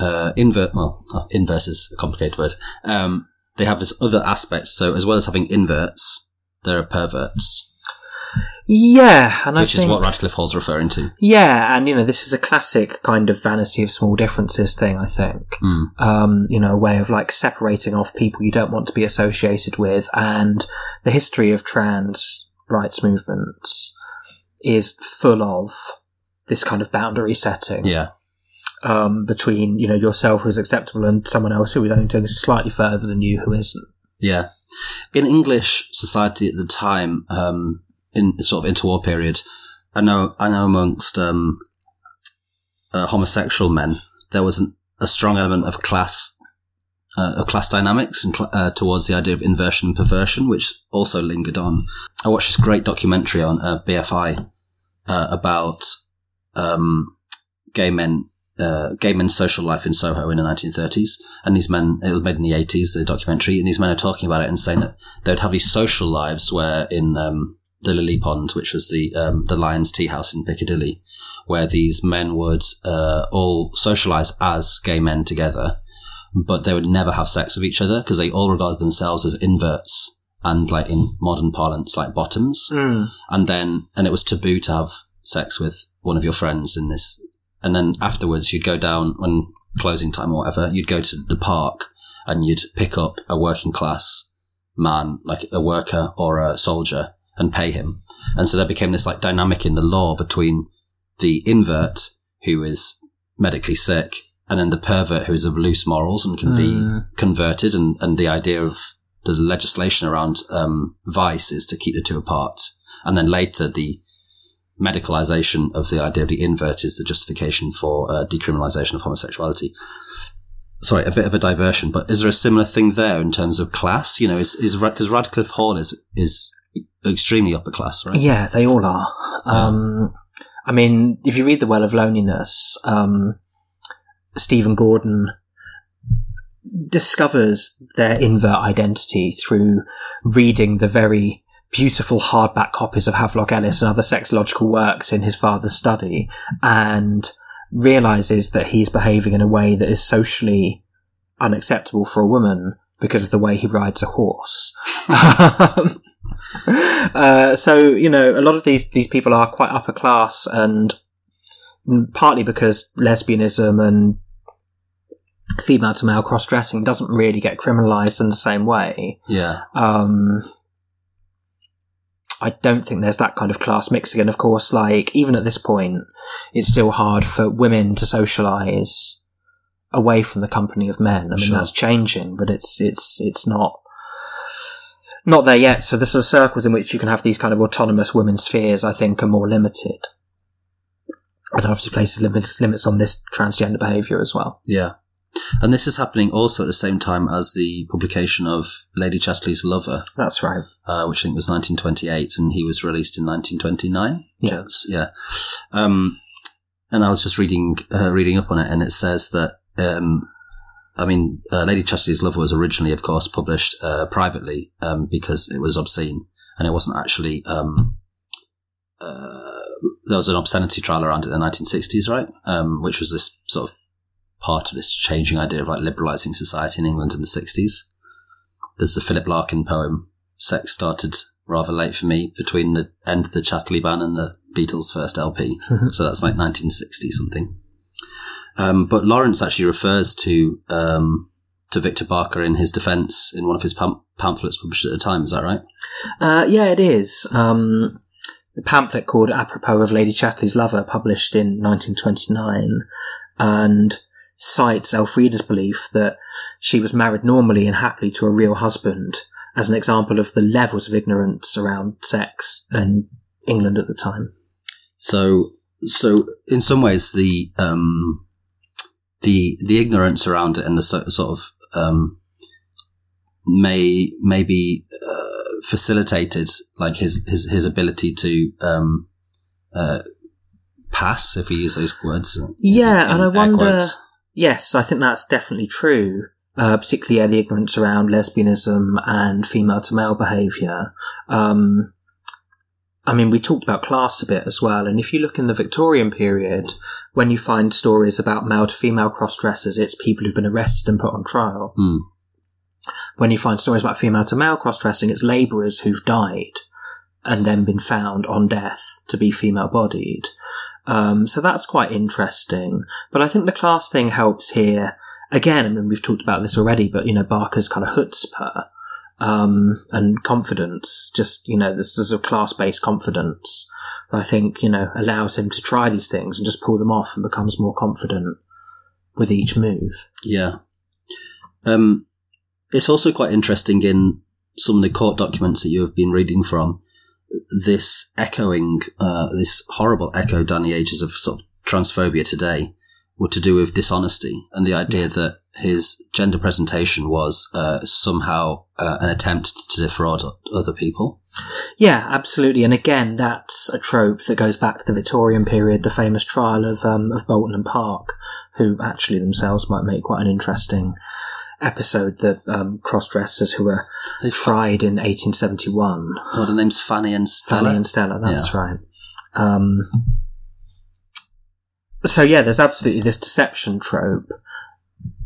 uh, invert well inverse is a complicated word. Um, they have this other aspect. So as well as having inverts there are perverts Yeah, and I which think, is what Radclyffe Hall's referring to yeah, and you know, this is a classic kind of vanity of small differences thing, I think. Mm. um, you know, a way of like separating off people you don't want to be associated with. And the history of trans rights movements is full of this kind of boundary setting yeah um, between, you know, yourself who's acceptable and someone else who is only doing slightly further than you who isn't. Yeah. In English society at the time, um, in sort of interwar period, I know, I know amongst, um, uh, homosexual men, there was an, a strong element of class, uh, of class dynamics and cl- uh, towards the idea of inversion and perversion, which also lingered on. I watched this great documentary on uh, BFI uh, about um, gay men, uh, gay men's social life in Soho in the 1930s, and these men. It was made in the 80s, the documentary, and these men are talking about it and saying that they'd have these social lives where in um, the Lily Pond, which was the um, the Lyons Tea House in Piccadilly, where these men would uh, all socialize as gay men together, but they would never have sex with each other because they all regarded themselves as inverts and, like in modern parlance, like bottoms. Mm. And then, and it was taboo to have sex with one of your friends in this. And then afterwards, you'd go down when closing time or whatever. You'd go to the park and you'd pick up a working class man, like a worker or a soldier, and pay him. And so there became this like dynamic in the law between the invert, who is medically sick, and then the pervert, who is of loose morals and can Mm. be converted. And, and the idea of the legislation around um, vice is to keep the two apart. And then later, the medicalization of the idea of the invert is the justification for uh, decriminalization of homosexuality. Sorry, a bit of a diversion, but is there a similar thing there in terms of class? You know, is is because Radclyffe Hall is is extremely upper class, right? Yeah, they all are. Um, I mean, if you read The Well of Loneliness, um, Stephen Gordon discovers their invert identity through reading the very beautiful hardback copies of Havelock Ellis and other sexological works in his father's study and realizes that he's behaving in a way that is socially unacceptable for a woman because of the way he rides a horse. *laughs* Um, *laughs* uh, so you know, a lot of these these people are quite upper class, and partly because lesbianism and female to male cross dressing doesn't really get criminalized in the same way. Yeah, Um, I don't think there's that kind of class mixing, and of course, like even at this point, it's still hard for women to socialize away from the company of men. I mean, Sure. that's changing, but it's it's it's not not there yet. So the sort of circles in which you can have these kind of autonomous women's spheres, I think, are more limited. And obviously places limits limits on this transgender behaviour as well. yeah. And this is happening also at the same time as the publication of Lady Chatterley's Lover, That's right. uh, which I think was 1928, and he was released in 1929. Yeah. Yeah. Um, and I was just reading uh, reading up on it, and it says that um, I mean, uh, Lady Chatterley's Lover was originally, of course, published uh, privately um, because it was obscene, and it wasn't actually. Um, uh, there was an obscenity trial around it in the 1960s, right? Um, which was this sort of part of this changing idea of like liberalising society in England in the 60s. There's the Philip Larkin poem, Sex Started Rather Late for Me, between the end of the Chatterley ban and the Beatles' first LP. *laughs* so that's like 1960 something. Um, but Lawrence actually refers to um, to Victor Barker in his defence in one of his pam- pamphlets published at the time. Is that right? Uh, yeah, it is. Um, the pamphlet called Apropos of Lady Chatterley's Lover, published in 1929, and cites Elfrida's belief that she was married normally and happily to a real husband as an example of the levels of ignorance around sex in England at the time. So, so in some ways, the um, the the ignorance around it and the so, sort of um, may may be uh, facilitated, like his his his ability to um, uh, pass, if we use those words. Yeah, in and I wonder. quotes. Yes, I think that's definitely true. Uh, particularly yeah, the ignorance around lesbianism and female to male behaviour. Um, I mean, we talked about class a bit as well, and if you look in the Victorian period, when you find stories about male to female cross dressers, it's people who've been arrested and put on trial. Hmm. When you find stories about female to male cross dressing, it's labourers who've died and then been found on death to be female bodied. Um, so that's quite interesting. But I think the class thing helps here. Again, I mean, we've talked about this already, but, you know, Barker's kind of chutzpah, um, and confidence, just, you know, this is a class-based confidence, I think, you know, allows him to try these things and just pull them off and becomes more confident with each move. Yeah. Um, it's also quite interesting in some of the court documents that you have been reading from this echoing, uh, this horrible echo the ages of sort of transphobia today were to do with dishonesty and the idea that his gender presentation was uh, somehow uh, an attempt to defraud other people. Yeah, absolutely. And again, that's a trope that goes back to the Victorian period, the famous trial of um, of Boulton and Park, who actually themselves might make quite an interesting episode. The um, cross dressers who were tried in 1871. Well, the name's Fanny and Stella. Fanny and Stella, that's right. Um, so yeah, there's absolutely this deception trope,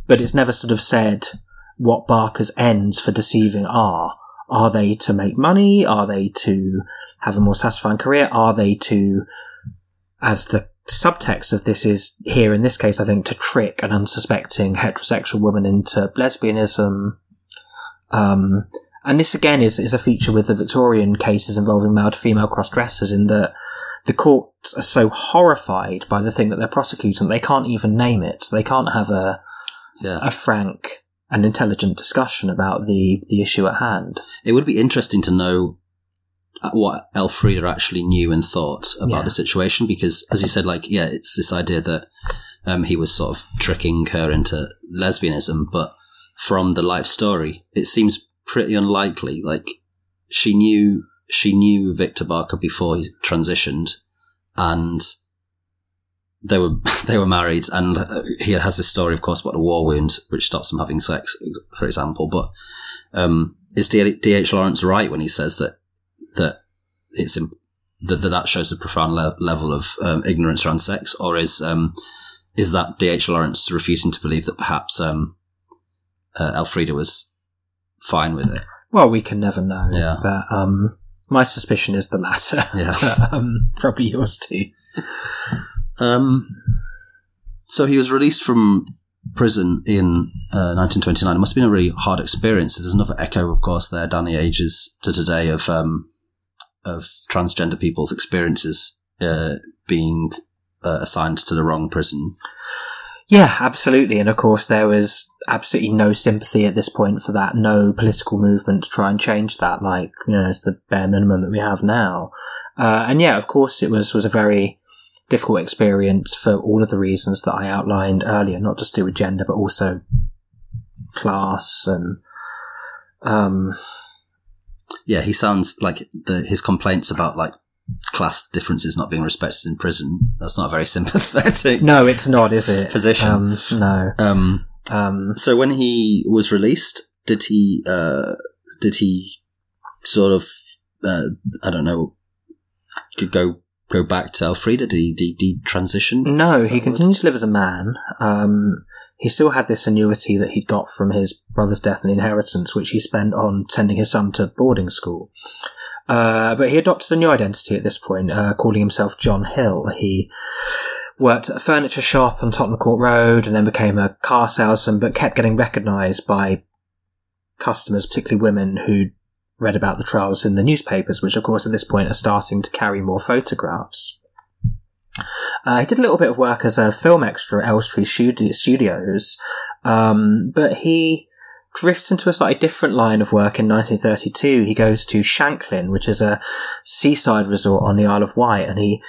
but it's never sort of said what Barker's ends for deceiving are. Are they to make money? Are they to have a more satisfying career? Are they to, as the subtext of this is here in this case, I think, to trick an unsuspecting heterosexual woman into lesbianism? Um, and this again is, is a feature with the Victorian cases involving male to female cross dressers in that the courts are so horrified by the thing that they're prosecuting they can't even name it. They can't have a Yeah. a frank and intelligent discussion about the the issue at hand. It would be interesting to know uh, what Elfrida actually knew and thought about Yeah. the situation because, as you said, like, yeah, it's this idea that um, he was sort of tricking her into lesbianism, but from the life story, it seems pretty unlikely. Like, she knew she knew Victor Barker before he transitioned, and they were *laughs* they were married, and uh, he has this story, of course, about a war wound which stops him having sex, for example. But um, is D.H. Lawrence right when he says that that it's imp- that that, that shows a profound le- level of um, ignorance around sex, or is um, is that D.H. Lawrence refusing to believe that perhaps um, uh, Elfrida was fine with it? Well, we can never know. Yeah. But um, my suspicion is the latter. Yeah. *laughs* But, um, probably yours too. Um, so he was released from prison in uh, 1929. It must have been a really hard experience. There's another echo, of course, there down the ages to today of um, of transgender people's experiences uh, being uh, assigned to the wrong prison. Yeah, absolutely. And of course, there was absolutely no sympathy at this point for that. No political movement to try and change that. Like you know, it's the bare minimum that we have now. Uh, and yeah, of course, it was was a very difficult experience for all of the reasons that I outlined earlier, not just to do with gender, but also class and um, Yeah, he sounds like the, his complaints about like class differences not being respected in prison. That's not very *laughs* sympathetic. no, it's not, is it? Position. Um, no. Um, Um, So when he was released, did he uh, did he sort of uh, I don't know could go go back to Elfrida? Did he, did he transition? No, he continued to live as a man. Um, he still had this annuity that he'd got from his brother's death and inheritance, which he spent on sending his son to boarding school. Uh, but he adopted a new identity at this point, uh, calling himself John Hill. He worked at a furniture shop on Tottenham Court Road and then became a car salesman, but kept getting recognised by customers, particularly women who read about the trials in the newspapers, which of course at this point are starting to carry more photographs. Uh, he did a little bit of work as a film extra at Elstree Studios, um, but he drifts into a slightly different line of work in 1932. He goes to Shanklin, which is a seaside resort on the Isle of Wight, and he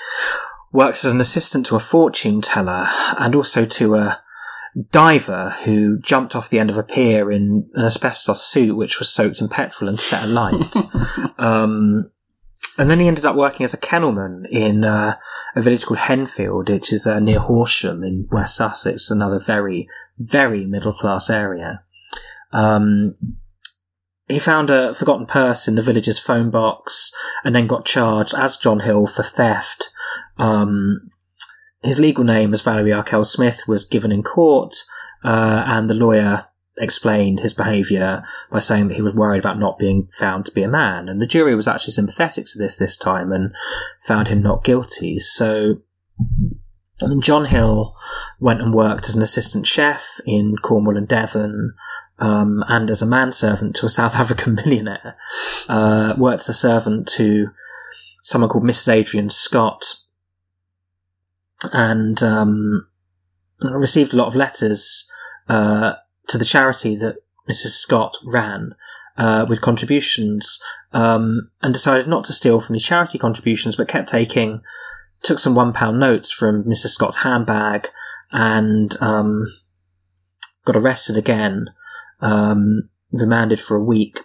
works as an assistant to a fortune teller and also to a diver who jumped off the end of a pier in an asbestos suit which was soaked in petrol and set alight. *laughs* um, and then he ended up working as a kennelman in uh, a village called Henfield, which is uh, near Horsham in West Sussex, another very, very middle class area. Um, he found a forgotten purse in the village's phone box and then got charged as John Hill for theft. Um, his legal name as Valerie Arkell Smith was given in court, uh, and the lawyer explained his behaviour by saying that he was worried about not being found to be a man. And the jury was actually sympathetic to this this time and found him not guilty. So John Hill went and worked as an assistant chef in Cornwall and Devon. Um, and as a manservant to a South *laughs* African millionaire, uh, worked as a servant to someone called Mrs. Adrian Scott, and um, received a lot of letters uh, to the charity that Mrs. Scott ran uh, with contributions, um, and decided not to steal from the charity contributions, but kept taking, took some one pound notes from Mrs. Scott's handbag, and um, got arrested again, um, remanded for a week,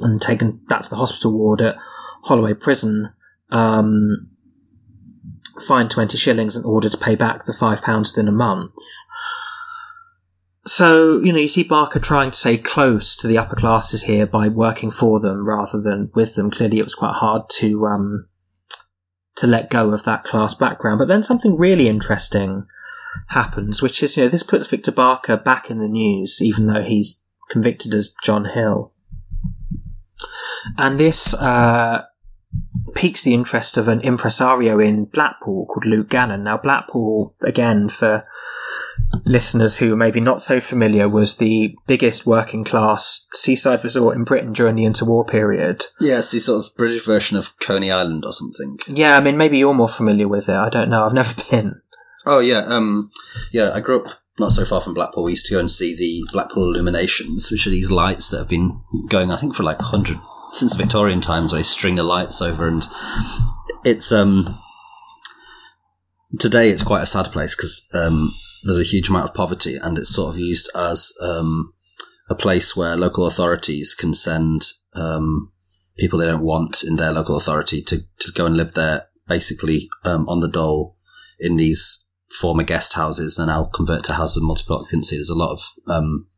and taken back to the hospital ward at Holloway Prison. Um, fined 20 shillings and ordered to pay back the five pounds within a month. So, you know, you see Barker trying to stay close to the upper classes here by working for them rather than with them. Clearly it was quite hard to, um, to let go of that class background. But then something really interesting happens, which is, you know, this puts Victor Barker back in the news, even though he's convicted as John Hill. And this, uh, piques the interest of an impresario in Blackpool called Luke Gannon. Now, Blackpool, again, for listeners who are maybe not so familiar, was the biggest working class seaside resort in Britain during the interwar period. Yeah, it's the sort of British version of Coney Island or something. Yeah, I mean, maybe you're more familiar with it. I don't know. I've never *laughs* been. Oh yeah, um, yeah. I grew up not so far from Blackpool. We used to go and see the Blackpool Illuminations, which are these lights that have been going, I think, for like hundred since Victorian times. Where they string the lights over, and it's um today it's quite a sad place because um, there's a huge amount of poverty, and it's sort of used as um, a place where local authorities can send um, people they don't want in their local authority to, to go and live there, basically um, on the dole in these former guest houses and now convert to houses of multiple occupancy. There's a lot of um,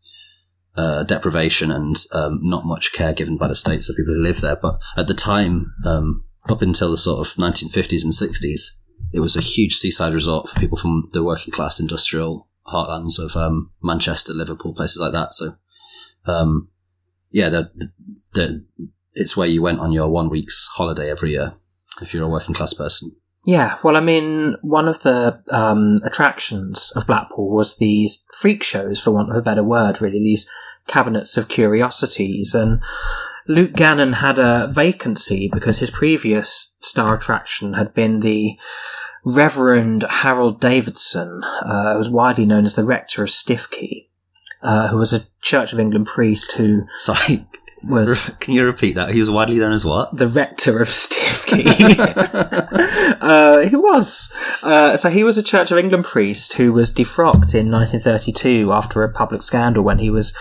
uh, deprivation and um, not much care given by the state to people who live there. But at the time, um, up until the sort of 1950s and 60s, it was a huge seaside resort for people from the working class industrial heartlands of um, Manchester, Liverpool, places like that. So, um, yeah, the, the, it's where you went on your one week's holiday every year if you're a working class person. Yeah, well, I mean, one of the um, attractions of Blackpool was these freak shows, for want of a better word, really, these cabinets of curiosities. And Luke Gannon had a vacancy because his previous star attraction had been the Reverend Harold Davidson, uh, who was widely known as the rector of Stiffkey, uh, who was a Church of England priest who Sorry, was *laughs* can you repeat that? He was widely known as what? the rector of Stiffkey. *laughs* uh, he was. Uh, so he was a Church of England priest who was defrocked in 1932 after a public scandal when he was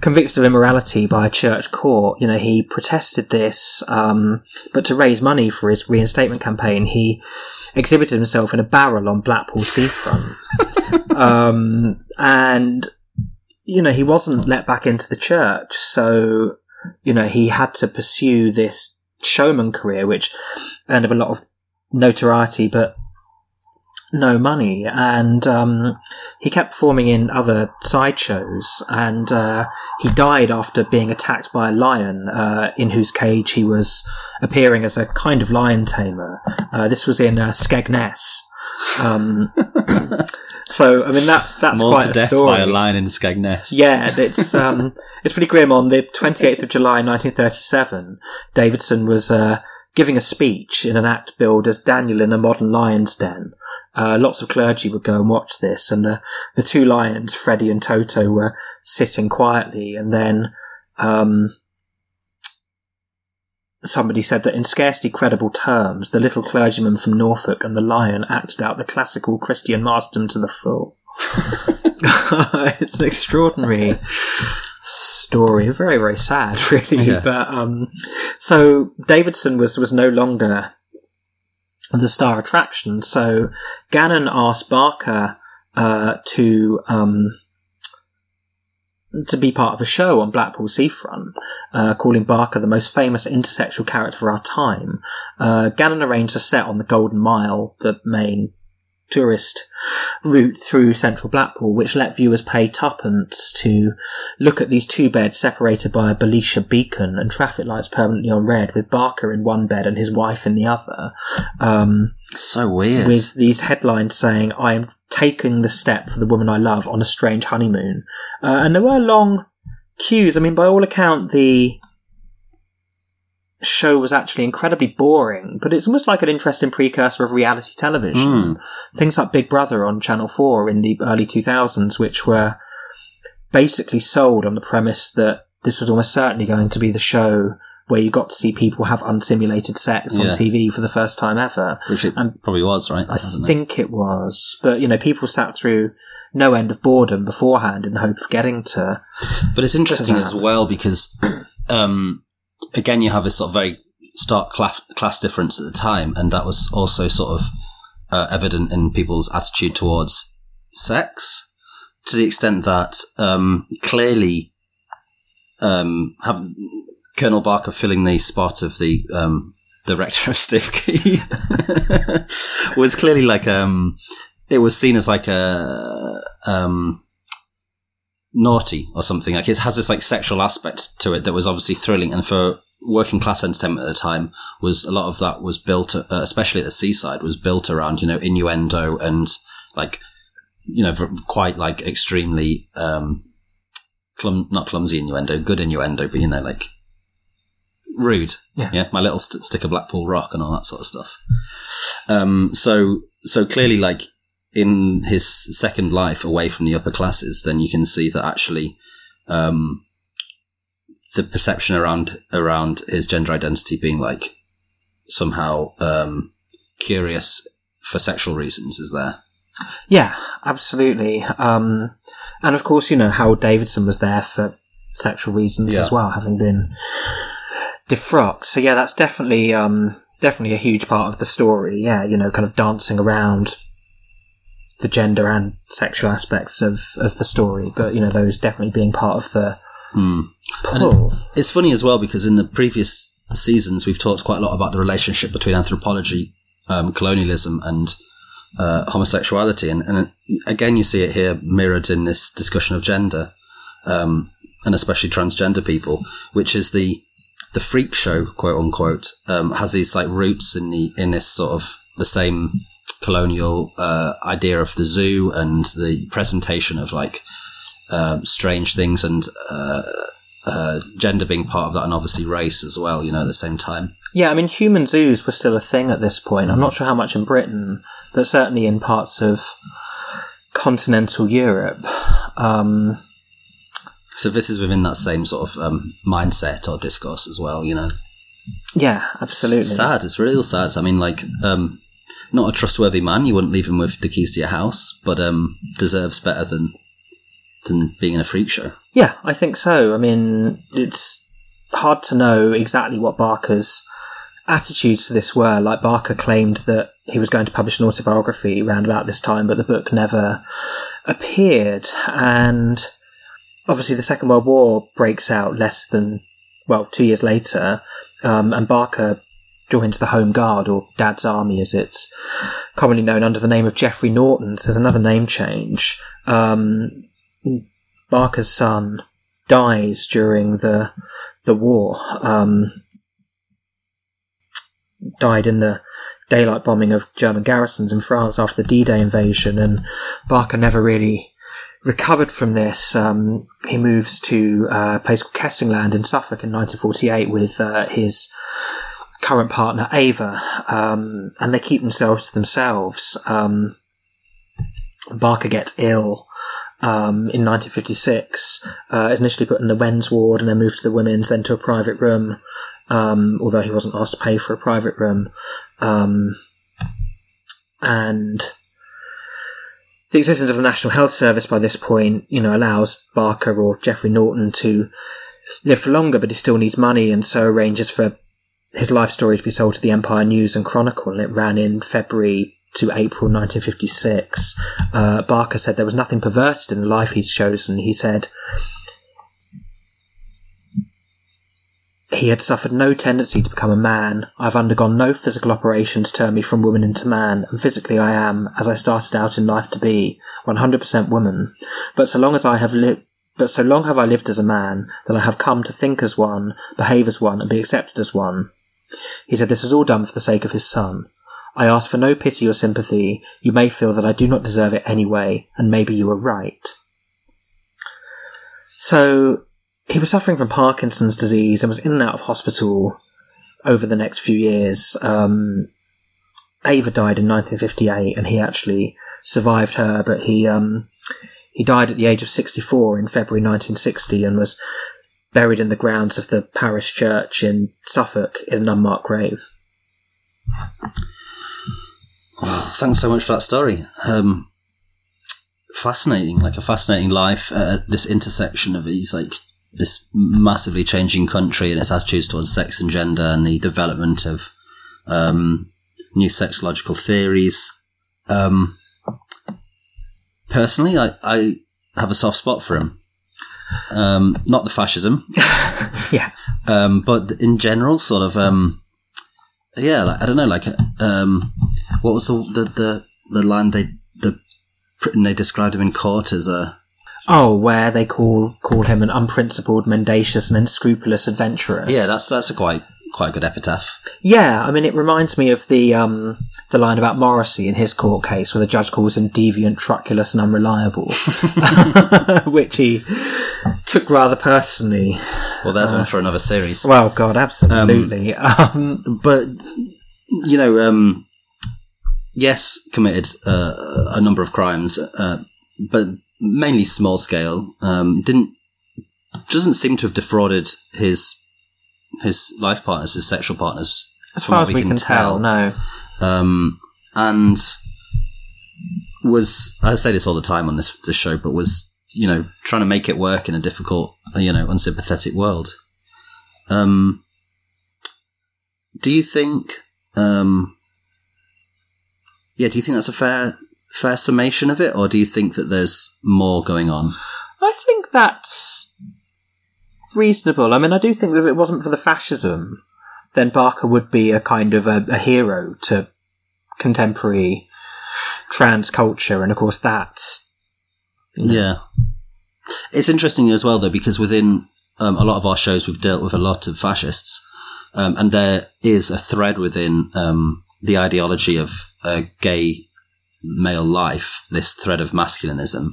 convicted of immorality by a church court. You know, he protested this, um, but to raise money for his reinstatement campaign, he exhibited himself in a barrel on Blackpool seafront. *laughs* um, and you know, he wasn't let back into the church, so you know, he had to pursue this showman career, which earned him a lot of notoriety, but no money. And um, he kept performing in other sideshows, and uh, he died after being attacked by a lion, uh, in whose cage he was appearing as a kind of lion tamer. Uh, this was in uh, Skegness. Um, *laughs* *coughs* so, I mean, that's that's quite a death story. by a lion in Skegness. Yeah, it's *laughs* um, it's pretty grim. On the 28th of July, 1937, Davidson was uh, giving a speech in an act billed as Daniel in a modern lion's den. Uh, lots of clergy would go and watch this, and the the two lions, Freddie and Toto, were sitting quietly, and then um, somebody said that in scarcely credible terms, the little clergyman from Norfolk and the lion acted out the classical Christian martyrdom to the full. *laughs* it's an extraordinary story, very very sad, *laughs* really. Yeah. But um, so Davidson was was no longer the star attraction. So Gannon asked Barker uh, to um, to be part of a show on Blackpool Seafront, uh, calling Barker the most famous intersexual character of our time. Uh, Gannon arranged a set on the Golden Mile, the main tourist route through central Blackpool, which let viewers pay tuppence to look at these two beds separated by a Belisha beacon and traffic lights permanently on red, with Barker in one bed and his wife in the other. Um, So weird. with these headlines saying, I am taking the step for the woman I love on a strange honeymoon. Uh, and there were long queues. I mean, by all account, the show was actually incredibly boring, but it's almost like an interesting precursor of reality television. Mm. Things like Big Brother on Channel 4 in the early 2000s, which were basically sold on the premise that this was almost certainly going to be the show where you got to see people have unsimulated sex on Yeah. TV for the first time ever. Which it and- probably was, right? I Wasn't it? think it was, but you know, people sat through no end of boredom beforehand in the hope of getting to. But it's interesting as well because, *clears throat* um, again, you have this sort of very stark class, class difference at the time, and that was also sort of uh, evident in people's attitude towards sex, to the extent that um, clearly, um, have Colonel Barker filling the spot of the um, the rector of Stiffkey *laughs* was clearly like um, it was seen as like a um, naughty or something. Like it has this like sexual aspect to it that was obviously thrilling, and for working class entertainment at the time was a lot of that was built, uh, especially at the seaside, was built around you know innuendo and like you know quite like extremely um, clum- not clumsy innuendo, good innuendo, but you know like rude. Yeah. yeah. My little st- stick of Blackpool Rock and all that sort of stuff. Um, so so clearly, like in his second life away from the upper classes, then you can see that actually. Um, the perception around around his gender identity being like somehow um, curious for sexual reasons is there. Yeah, absolutely. Um, and of course, you know, Harold Davidson was there for sexual reasons Yeah. as well, having been defrocked. So yeah, that's definitely, um, definitely a huge part of the story. Yeah, you know, kind of dancing around the gender and sexual aspects of, of the story, but you know, those definitely being part of the. And pull. It's funny as well because in the previous seasons we've talked quite a lot about the relationship between anthropology, um, colonialism, and uh, homosexuality, and, and again you see it here mirrored in this discussion of gender, um, and especially transgender people, which is the the freak show, quote unquote, um, has these like roots in the in this sort of the same colonial uh, idea of the zoo and the presentation of like um, strange things and uh, uh, gender being part of that, and obviously race as well. You know, at the same time. Yeah, I mean, human zoos were still a thing at this point. I'm not sure how much in Britain, but certainly in parts of continental Europe. Um, So this is within that same sort of um, mindset or discourse as well. You know, yeah, absolutely. It's sad. It's real sad. I mean, like, um, not a trustworthy man. You wouldn't leave him with the keys to your house, but um, deserves better than than being in a freak show. Yeah, I think so. I mean, it's hard to know exactly what Barker's attitudes to this were. Like, Barker claimed that he was going to publish an autobiography around about this time, but the book never appeared. And obviously, the Second World War breaks out less than, well, two years later, um, and Barker joins the Home Guard, or Dad's Army as it's commonly known under the name of Geoffrey Norton. So there's another name change. Um, Barker's son dies during the the war. Um, died in the daylight bombing of German garrisons in France after the D-Day invasion, and Barker never really recovered from this. Um, he moves to uh, a place called Kessingland in Suffolk in 1948 with uh, his current partner Ava, um, and they keep themselves to themselves. Um, Barker gets ill um, in 1956, uh, is initially put in the men's ward and then moved to the women's, then to a private room, um, although he wasn't asked to pay for a private room. Um, and the existence of the National Health Service by this point, you know, allows Barker or Geoffrey Norton to live for longer, but he still needs money and so arranges for his life story to be sold to the Empire News and Chronicle, and it ran in February to April 1956. Uh, Barker said there was nothing perverted in the life he'd chosen. He said he had suffered no tendency to become a man. I've undergone no physical operation to turn me from woman into man, and physically I am, as I started out in life to be, 100% woman. But so long as I have lived but so long have I lived as a man that I have come to think as one, behave as one, and be accepted as one. He said this was all done for the sake of his son. I ask for no pity or sympathy. You may feel that I do not deserve it anyway, and maybe you are right. So, he was suffering from Parkinson's disease and was in and out of hospital over the next few years. Um, Ava died in 1958, and he actually survived her, but he um, he died at the age of 64 in February 1960 and was buried in the grounds of the parish church in Suffolk in an unmarked grave. Thanks so much for that story. Um, fascinating, like a fascinating life at this intersection of these, like this massively changing country and its attitudes towards sex and gender and the development of um, new sexological theories. Um, personally, I, I have a soft spot for him. Um, not the fascism, *laughs* yeah. um, but in general, sort of, um, yeah, like, I don't know, like, um, what was the, the, the, the line they, the, they described him in court as a, Oh, where they call call him an unprincipled, mendacious, and unscrupulous adventurer. Yeah, that's that's a quite quite a good epitaph. Yeah, I mean, it reminds me of the um, the line about Morrissey in his court case, where the judge calls him deviant, truculous, and unreliable, *laughs* *laughs* which he took rather personally. Well, there's one for another series. Well, God, absolutely. Um, *laughs* but you know, um, yes, committed uh, a number of crimes, uh, but mainly small scale. Um, didn't doesn't seem to have defrauded his his life partners, his sexual partners, as far as we can tell, no. um, and was I say this all the time on this this show, but was you know trying to make it work in a difficult, you know, unsympathetic world. Um, do you think? Um, yeah, do you think that's a fair fair summation of it, or do you think that there's more going on? I think that's reasonable. I mean, I do think that if it wasn't for the fascism, then Barker would be a kind of a, a hero to contemporary trans culture, and of course, that's Yeah. It's interesting as well, though, because within um, a lot of our shows, we've dealt with a lot of fascists, um, and there is a thread within um, the ideology of uh, gay male life, this thread of masculinism,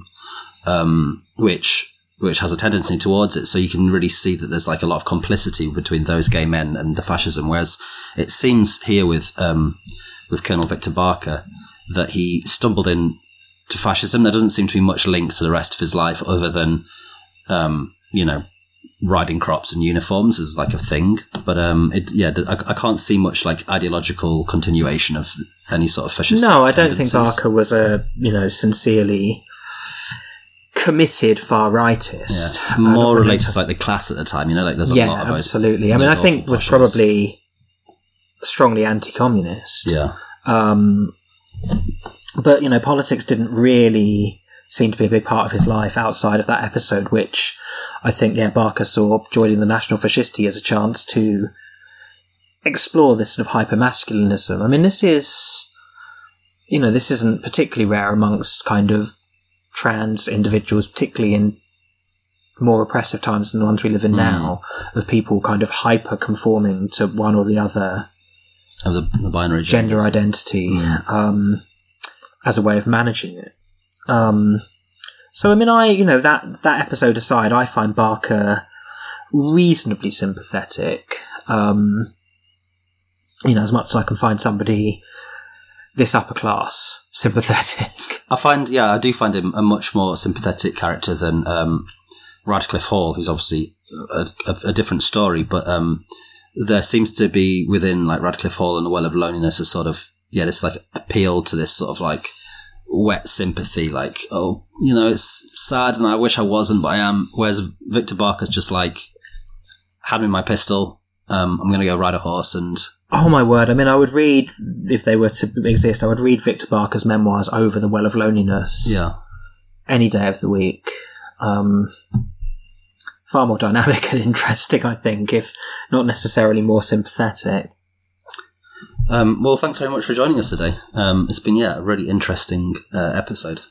um, which which has a tendency towards it. So you can really see that there's like a lot of complicity between those gay men and the fascism. Whereas it seems here with um, with Colonel Victor Barker that he stumbled in to fascism. There doesn't seem to be much link to the rest of his life other than, um, you know, riding crops and uniforms as like a thing. But um, it, yeah, I, I can't see much like ideological continuation of any sort of fascist. no. I don't think Barker was a you know sincerely committed far rightist. Yeah. More related to like the class at the time, you know, like there's a yeah, lot of those. absolutely. I mean, I think was probably strongly anti-communist. Yeah. Um, but you know, politics didn't really seem to be a big part of his life outside of that episode, which I think, yeah, Barker saw joining the National Fascisti as a chance to explore this sort of hypermasculinism. I mean, this is, you know, this isn't particularly rare amongst kind of trans individuals, particularly in more oppressive times than the ones we live in Mm. now, of people kind of hyper conforming to one or the other Of the, the binary gender genders. identity Mm. um, as a way of managing it. Um, so, I mean, I you know that that episode aside, I find Barker reasonably sympathetic. Um, you know, as much as I can find somebody this upper class *laughs* sympathetic. I find, yeah, I do find him a much more sympathetic character than um, Radclyffe Hall, who's obviously a, a, a different story. But um, there seems to be within like Radclyffe Hall and the Well of Loneliness a sort of yeah, this like appeal to this sort of like wet sympathy, like oh, you know, it's sad and I wish I wasn't, but I am. Whereas Victor Barker's just like, hand me my pistol. Um, I'm going to go ride a horse and Oh my word! I mean, I would read if they were to exist. I would read Victor Barker's memoirs over the Well of Loneliness. yeah, any day of the week. Um, far more dynamic *laughs* and interesting, I think, if not necessarily more sympathetic. Um, well, thanks very much for joining us today. Um, it's been yeah a really interesting uh, episode.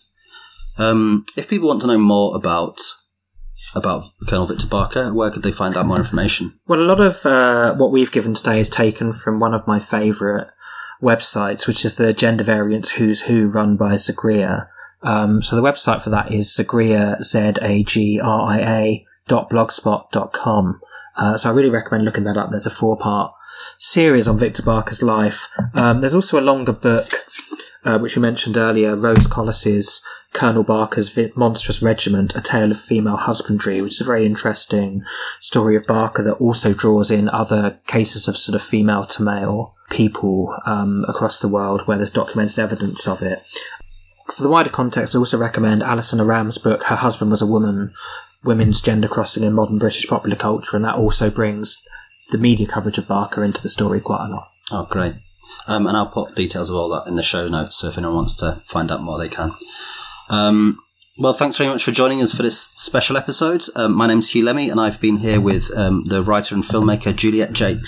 Um, if people want to know more about about Colonel Victor Barker, where could they find out more information? Well, a lot of uh, what we've given today is taken from one of my favourite websites, which is the Gender Variance Who's Who run by Zagria. Um, so the website for that is Zagria, Z-A-G-R-I-A dot blogspot dot com. Uh, so I really recommend looking that up. There's a four part series on Victor Barker's life. Um, there's also a longer book, uh, which we mentioned earlier, Rose Collis's Colonel Barker's Monstrous Regiment, A Tale of Female Husbandry, which is a very interesting story of Barker that also draws in other cases of sort of female to male people um, across the world where there's documented evidence of it. For the wider context, I also recommend Alison Oram's book, Her Husband Was a Woman, Women's Gender Crossing in Modern British Popular Culture, and that also brings the media coverage of Barker into the story quite a lot. Oh, great! Um, and I'll put details of all that in the show notes, so if anyone wants to find out more, they can. Um, well, thanks very much for joining us for this special episode. Um, my name's Huw Lemmey, and I've been here with um, the writer and filmmaker Juliet Jacques.